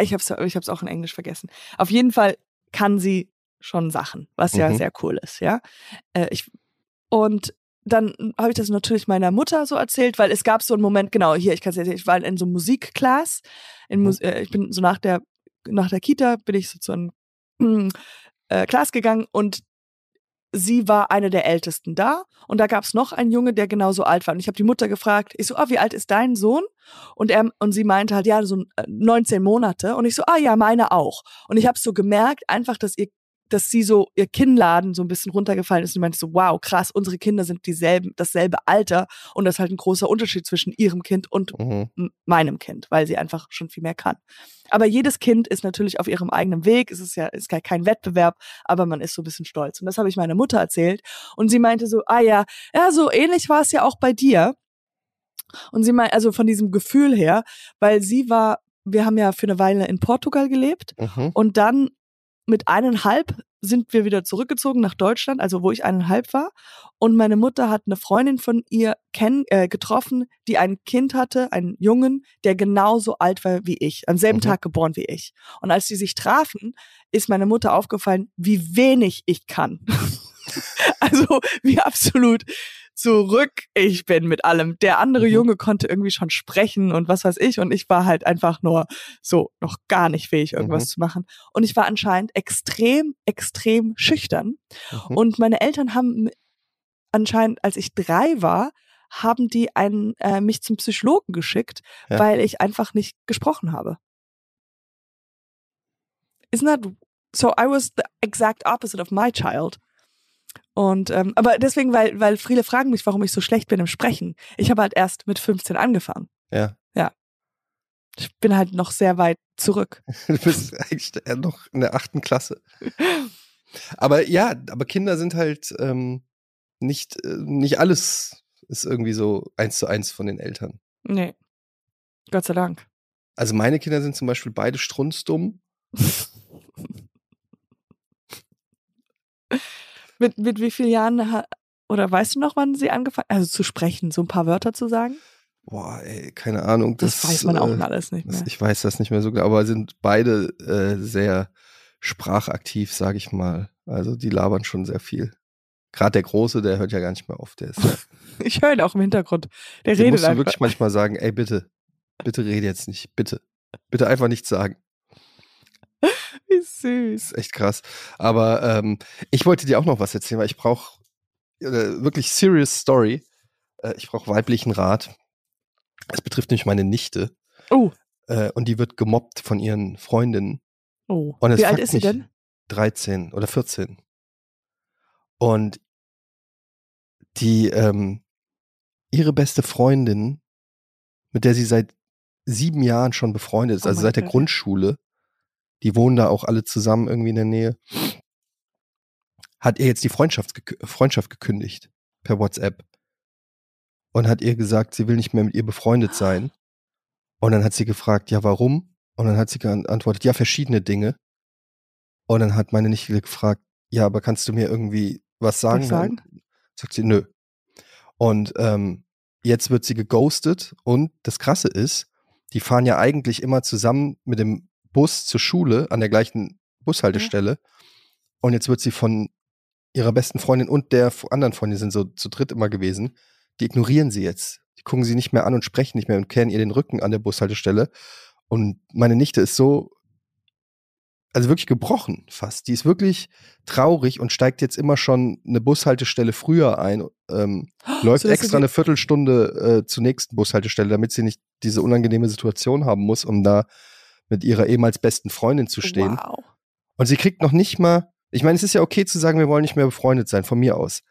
ich hab's, ich hab's auch in Englisch vergessen. Auf jeden Fall kann sie schon Sachen, was ja Mhm. sehr cool ist, ja. Äh, ich, und dann habe ich das natürlich meiner Mutter so erzählt, weil es gab so einen Moment, genau, hier, ich kann es erzählen, ich war in so Musikclass, in Mus äh, ich bin so nach der, nach der Kita, bin ich so zu einem äh, Class gegangen und sie war eine der Ältesten da und da gab es noch einen Junge, der genauso alt war. Und ich habe die Mutter gefragt, ich so, ah, wie alt ist dein Sohn? Und er und sie meinte halt, ja, so äh, 19 Monate. Und ich so, ah ja, meine auch. Und ich habe so gemerkt, einfach, dass ihr dass sie so ihr Kinnladen so ein bisschen runtergefallen ist und meinte so, wow, krass, unsere Kinder sind dieselben, dasselbe Alter und das ist halt ein großer Unterschied zwischen ihrem Kind und Mhm. meinem Kind, weil sie einfach schon viel mehr kann. Aber jedes Kind ist natürlich auf ihrem eigenen Weg. Es ist ja ist gar kein Wettbewerb, aber man ist so ein bisschen stolz. Und das habe ich meiner Mutter erzählt. Und sie meinte so, ah ja, ja, so ähnlich war es ja auch bei dir. Und sie meinte, also von diesem Gefühl her, weil sie war, wir haben ja für eine Weile in Portugal gelebt Mhm. und dann mit eineinhalb sind wir wieder zurückgezogen nach Deutschland, also wo ich eineinhalb war. Und meine Mutter hat eine Freundin von ihr kenn, äh, getroffen, die ein Kind hatte, einen Jungen, der genauso alt war wie ich, am selben Mhm. Tag geboren wie ich. Und als sie sich trafen, ist meine Mutter aufgefallen, wie wenig ich kann. also wie absolut zurück ich bin mit allem. Der andere Mhm. Junge konnte irgendwie schon sprechen und was weiß ich. Und ich war halt einfach nur so noch gar nicht fähig, irgendwas Mhm. zu machen. Und ich war anscheinend extrem, extrem schüchtern. Mhm. Und meine Eltern haben anscheinend, als ich drei war, haben die einen, äh, mich zum Psychologen geschickt, Ja. weil ich einfach nicht gesprochen habe. Isn't that so? I was the exact opposite of my child. Und ähm, aber deswegen, weil weil viele fragen mich, warum ich so schlecht bin im Sprechen. Ich habe halt erst mit 15 angefangen. Ja. Ich bin halt noch sehr weit zurück. Du bist eigentlich noch in der achten Klasse. Aber ja, aber Kinder sind halt ähm, nicht, äh, nicht alles ist irgendwie so eins zu eins von den Eltern. Nee. Gott sei Dank. Also meine Kinder sind zum Beispiel beide strunzdumm. mit, mit wie vielen Jahren oder weißt du noch, wann sie angefangen also zu sprechen, so ein paar Wörter zu sagen? boah, ey, keine Ahnung. Das, Das, weiß man auch äh, alles nicht das, mehr. ich weiß das nicht mehr so genau, aber sind beide äh, sehr sprachaktiv, sage ich mal. Also die labern schon sehr viel. Gerade der Große, der hört ja gar nicht mehr auf. Der ist ja, Ich höre ihn auch im Hintergrund. Der redet musst du einfach. wirklich manchmal sagen, ey, bitte, bitte rede jetzt nicht, bitte. Bitte einfach nichts sagen. Wie Das süß. ist echt krass. Aber ähm, ich wollte dir auch noch was erzählen, weil ich brauche äh, wirklich serious Story. Äh, ich brauche weiblichen Rat. Es betrifft nämlich meine Nichte. Oh, Äh, und die wird gemobbt von ihren Freundinnen. oh. Und es Wie alt ist sie denn? 13 oder 14. Und die, ähm, ihre beste Freundin, mit der sie seit sieben Jahren schon befreundet ist, Oh also seit der Gott. Grundschule, die wohnen da auch alle zusammen irgendwie in der Nähe, hat ihr jetzt die Freundschaft, Freundschaft gekündigt per WhatsApp und hat ihr gesagt, sie will nicht mehr mit ihr befreundet sein. Und dann hat sie gefragt, ja, warum? Und dann hat sie geantwortet, ja, verschiedene Dinge. Und dann hat meine Nichte gefragt, ja, aber kannst du mir irgendwie was sagen? Was sagen? Dann sagt sie, nö. Und ähm, jetzt wird sie geghostet und das Krasse ist, die fahren ja eigentlich immer zusammen mit dem Bus zur Schule an der gleichen Bushaltestelle. Und jetzt wird sie von ihrer besten Freundin und der anderen Freundin sind so zu dritt immer gewesen. Die ignorieren sie jetzt. Die gucken sie nicht mehr an und sprechen nicht mehr und kehren ihr den Rücken an der Bushaltestelle. Und meine Nichte ist so, also wirklich gebrochen fast. Die ist wirklich traurig und steigt jetzt immer schon eine Bushaltestelle früher ein, ähm, läuft So, extra eine Viertelstunde äh, zur nächsten Bushaltestelle, damit sie nicht diese unangenehme Situation haben muss, um da mit ihrer ehemals besten Freundin zu stehen. Wow. Und sie kriegt noch nicht mal, ich meine, es ist ja okay zu sagen, wir wollen nicht mehr befreundet sein, von mir aus.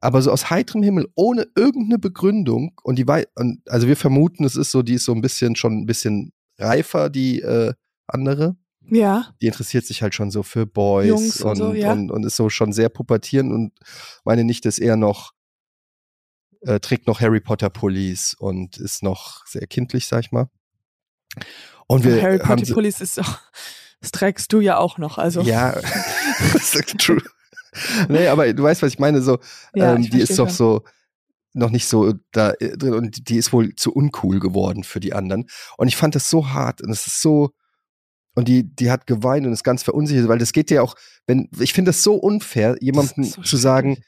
Aber so aus heiterem Himmel, ohne irgendeine Begründung, und die wei und also wir vermuten, es ist so, die ist so ein bisschen schon ein bisschen reifer, die äh, andere. Ja. Die interessiert sich halt schon so für Boys Jungs und und, so, ja. und, und ist so schon sehr pubertierend und meine Nichte ist eher noch, äh, trägt noch Harry Potter Pullis und ist noch sehr kindlich, sag ich mal. Und wir Harry Potter Pullis ist auch, das trägst du ja auch noch. Also Ja, true. Nee, aber du weißt, was ich meine, so, Ja, ähm, die ist doch so noch nicht so da äh, drin und die ist wohl zu uncool geworden für die anderen. Und ich fand das so hart und es ist so, und die, die hat geweint und ist ganz verunsichert, weil das geht ja auch, wenn, ich finde das so unfair, jemandem so zu sagen,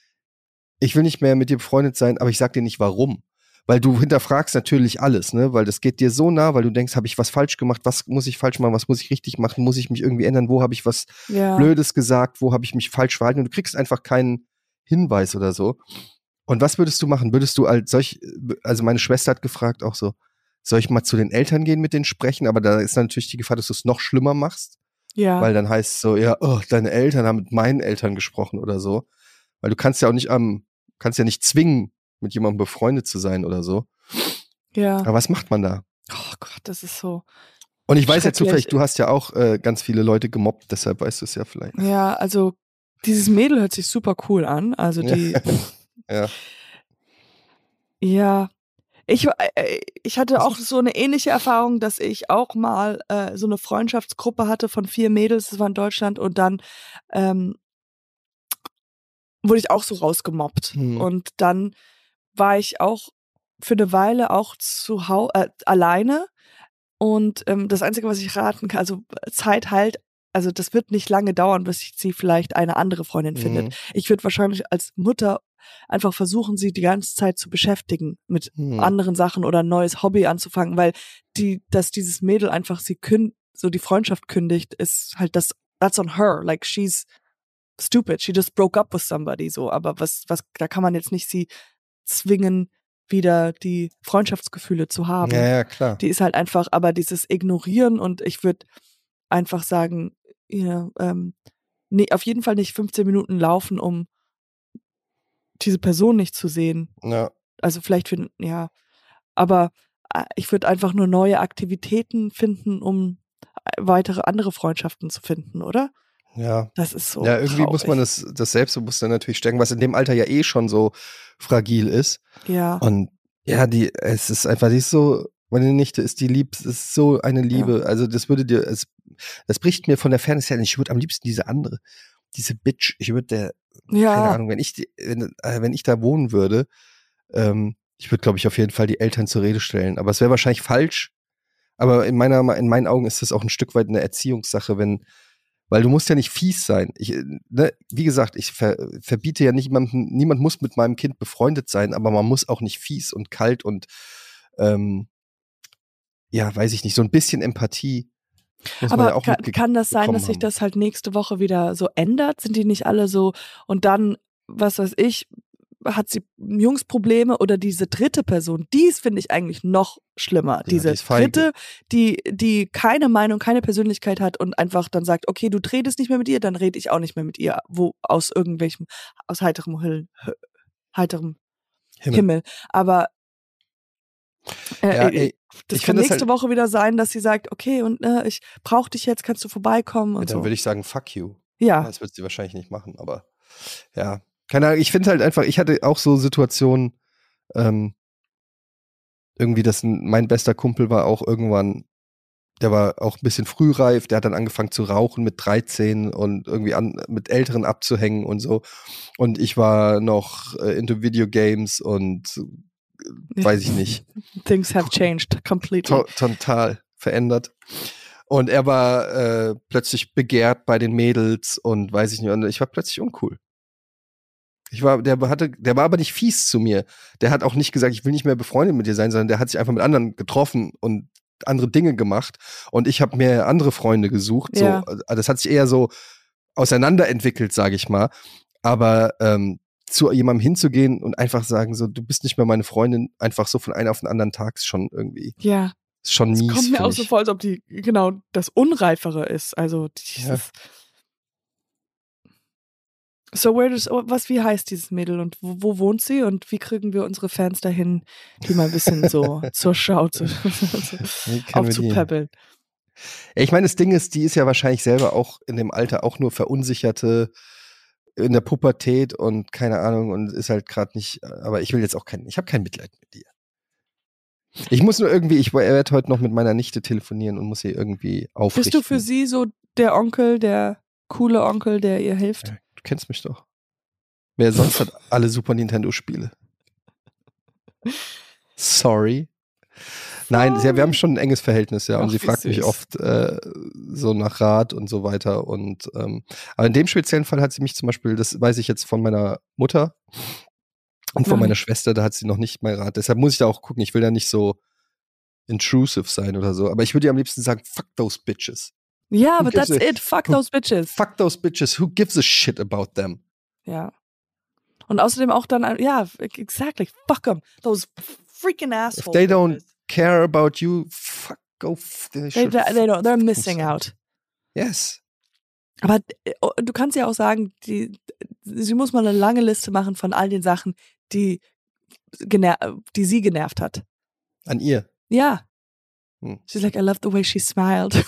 ich will nicht mehr mit dir befreundet sein, aber ich sag dir nicht warum. Weil du hinterfragst natürlich alles, ne? Weil das geht dir so nah, weil du denkst, habe ich was falsch gemacht, was muss ich falsch machen, was muss ich richtig machen, muss ich mich irgendwie ändern, wo habe ich was ja. Blödes gesagt, wo habe ich mich falsch verhalten und du kriegst einfach keinen Hinweis oder so. Und was würdest du machen? Würdest du als solch, also meine Schwester hat gefragt auch so, soll ich mal zu den Eltern gehen mit denen sprechen? Aber da ist natürlich die Gefahr, dass du es noch schlimmer machst, Ja. weil dann heißt es so, ja, oh, deine Eltern haben mit meinen Eltern gesprochen oder so. Weil du kannst ja auch nicht am, kannst ja nicht zwingen, mit jemandem befreundet zu sein oder so. ja. Aber was macht man da? Oh Gott, das ist so. Und ich weiß ja zufällig, du hast ja auch äh, ganz viele Leute gemobbt, deshalb weißt du es ja vielleicht. Ja, also dieses Mädel hört sich super cool an. Also die, Ja. ja. Ich, äh, ich hatte auch so eine ähnliche Erfahrung, dass ich auch mal äh, so eine Freundschaftsgruppe hatte von vier Mädels, das war in Deutschland, und dann ähm, wurde ich auch so rausgemobbt. Hm. Und dann war ich auch für eine Weile auch zu Hau äh, alleine. Und ähm, das Einzige, was ich raten kann, also Zeit halt, also das wird nicht lange dauern, bis sie vielleicht eine andere Freundin findet. Mhm. Ich würde wahrscheinlich als Mutter einfach versuchen, sie die ganze Zeit zu beschäftigen mit Mhm. anderen Sachen oder ein neues Hobby anzufangen, weil die, dass dieses Mädel einfach sie kün so die Freundschaft kündigt, ist halt das, that's on her. Like she's stupid. She just broke up with somebody so. Aber was, was, da kann man jetzt nicht sie zwingen, wieder die Freundschaftsgefühle zu haben. Ja, ja, klar. Die ist halt einfach, aber dieses Ignorieren und ich würde einfach sagen, ja, ähm, nee, auf jeden Fall nicht 15 Minuten laufen, um diese Person nicht zu sehen. Ja. Also vielleicht finden, ja, aber äh, ich würde einfach nur neue Aktivitäten finden, um äh, weitere andere Freundschaften zu finden, oder? Ja. Das ist so. ja, irgendwie muss man traurig. das, das Selbstbewusstsein natürlich stärken, was in dem Alter ja eh schon so fragil ist. Ja, Und ja, die, es ist einfach, die ist so, meine Nichte ist die lieb, es ist so eine Liebe. Also das würde dir, es, das bricht mir von der Fairness her. Ich würde am liebsten diese andere, diese Bitch, ich würde der, keine ja, Ahnung, wenn ich, die, wenn, äh, wenn ich da wohnen würde, ähm, Ich würde, glaube ich, auf jeden Fall die Eltern zur Rede stellen. Aber es wäre wahrscheinlich falsch. Aber in, meiner, in meinen Augen ist das auch ein Stück weit eine Erziehungssache, wenn, weil du musst ja nicht fies sein. Ich, ne, wie gesagt, ich ver, verbiete ja nicht jemandem, niemand muss mit meinem Kind befreundet sein, aber man muss auch nicht fies und kalt und ähm, ja, weiß ich nicht, so ein bisschen Empathie. Aber ja kann, kann das sein, dass sich das halt nächste Woche wieder so ändert? Sind die nicht alle so und dann, was weiß ich, hat sie Jungsprobleme oder diese dritte Person, dies finde ich eigentlich noch schlimmer. die diese feige. dritte, die, die keine Meinung, keine Persönlichkeit hat und einfach dann sagt, okay, du redest nicht mehr mit ihr, dann rede ich auch nicht mehr mit ihr, wo aus irgendwelchem, aus heiterem Himmel, heiterem Himmel. Himmel. Aber äh, Ja, äh, ey, das ich kann das nächste halt- Woche wieder sein, dass sie sagt, okay, und äh, ich brauche dich jetzt, kannst du vorbeikommen Ja, und dann so. würde ich sagen, fuck you. Ja, Das wird sie wahrscheinlich nicht machen, aber ja. Keine Ahnung, ich finde halt einfach, ich hatte auch so Situationen, ähm, irgendwie, dass ein, mein bester Kumpel war auch irgendwann, der war auch ein bisschen frühreif, der hat dann angefangen zu rauchen mit 13 und irgendwie an, mit Älteren abzuhängen und so. Und ich war noch äh, into Videogames und äh, weiß ich nicht. things have changed completely. to total verändert. Und er war äh, plötzlich begehrt bei den Mädels und weiß ich nicht, und ich war plötzlich uncool. Ich war, der hatte, der war aber nicht fies zu mir. Der hat auch nicht gesagt, ich will nicht mehr befreundet mit dir sein, sondern der hat sich einfach mit anderen getroffen und andere Dinge gemacht. Und ich habe mir andere Freunde gesucht. Ja. So, also das hat sich eher so auseinanderentwickelt, sage ich mal. Aber ähm, zu jemandem hinzugehen und einfach sagen, so, du bist nicht mehr meine Freundin, einfach so von einem auf den anderen Tag ist schon irgendwie, Ja, ist schon es mies. kommt mir auch so vor, als ob die genau das Unreifere ist. Also dieses. So, where does, was, wie heißt dieses Mädel und wo, wo wohnt sie und wie kriegen wir unsere Fans dahin, die mal ein bisschen so zur Schau zu, aufzupäppeln? Ich meine, das Ding ist, die ist ja wahrscheinlich selber auch in dem Alter auch nur verunsicherte in der Pubertät und keine Ahnung und ist halt gerade nicht, aber ich will jetzt auch kein, ich habe kein Mitleid mit dir. Ich muss nur irgendwie, ich werde heute noch mit meiner Nichte telefonieren und muss sie irgendwie aufrichten. Bist du für sie so der Onkel, der coole Onkel, der ihr hilft? Ja, kennst mich doch. Wer sonst hat alle Super Nintendo Spiele? Sorry. Nein, sie, wir haben schon ein enges Verhältnis, ja. Und Ach, sie fragt mich oft äh, so nach Rat und so weiter. Und ähm, aber in dem speziellen Fall hat sie mich zum Beispiel, das weiß ich jetzt von meiner Mutter und von Nein. meiner Schwester, da hat sie noch nicht mein Rat. Deshalb muss ich da auch gucken. Ich will da nicht so intrusive sein oder so. Aber ich würde ihr am liebsten sagen, fuck those bitches. Ja, Who but that's a- it. Fuck who- those bitches. Fuck those bitches. Who gives a shit about them? Ja. Und außerdem auch dann, ja, exactly. Fuck them. Those freaking assholes. If they don't care about you, fuck, go. They, They, they, don't, they're missing out. Yes. Aber oh, du kannst ja auch sagen, die, sie muss mal eine lange Liste machen von all den Sachen, die, gener die sie genervt hat. An ihr. Ja. Hm. She's like, I love the way she smiled.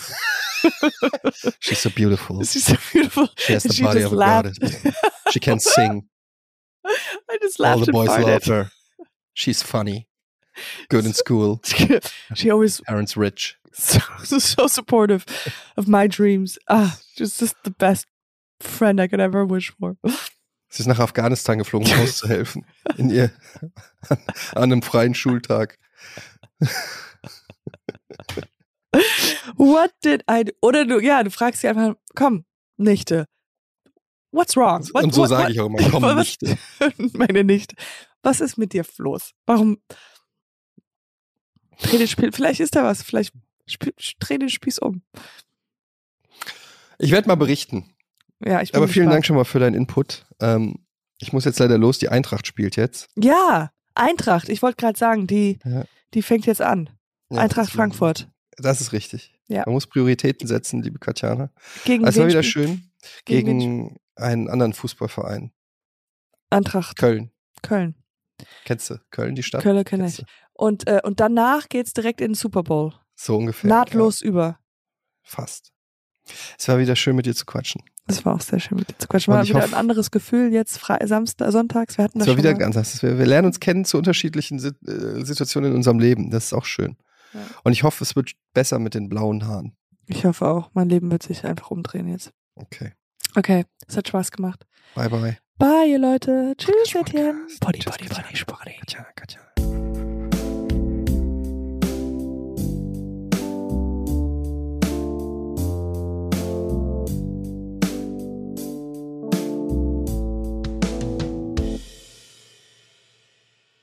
She's so beautiful. She's so beautiful. She has the she body of a laughed. goddess. She can sing. I just laughed. All the boys love her. She's funny. Good in school. she always Parents rich. so, so supportive of my dreams. Ah, she's just the best friend I could ever wish for. Sie ist nach Afghanistan geflogen, um auszuhelfen. In ihr, an einem freien Schultag. What did I do? Oder du, ja, du fragst sie einfach, komm, Nichte. What's wrong? What, Und so sage ich auch immer, komm was- nicht. Meine Nichte. Was ist mit dir los? Warum? Dreh den Spiel, vielleicht ist da was, vielleicht spiel, dreh den Spieß um. Ich werde mal berichten. Ja, ich bin Aber vielen gespannt. Dank schon mal für deinen Input. Ähm, ich muss jetzt leider los. Die Eintracht spielt jetzt. Ja, Eintracht, ich wollte gerade sagen, die, Ja. die fängt jetzt an. Ja, Eintracht Frankfurt. Das ist richtig. Ja. Man muss Prioritäten setzen, liebe Katjana. Gegen Es war wieder schön. Gegen, Gegen einen anderen Fußballverein. Eintracht Köln. Köln. Kennst du? Köln, die Stadt? Köln kenne ich. Und, äh, und danach geht's direkt in den Super Bowl. So ungefähr. Nahtlos über. Ja, fast. Es war wieder schön, mit dir zu quatschen. Das war auch sehr schön mit dir zu quatschen. War wieder hoffe- ein anderes Gefühl jetzt Fre Samstag, Sonntags. Wir hatten das Es war wieder mal. ganz anders. Wir, wir lernen uns kennen zu unterschiedlichen Sit äh, Situationen in unserem Leben. Das ist auch schön. Ja. Und ich hoffe, es wird besser mit den blauen Haaren. Ich hoffe auch. Mein Leben wird sich einfach umdrehen jetzt. Okay. Okay, es hat Spaß gemacht. Bye, bye. Bye, ihr Leute. Tschüss, Katja, Etienne. Body, Tschüss, body, Katja. body, body. Katja, Katja.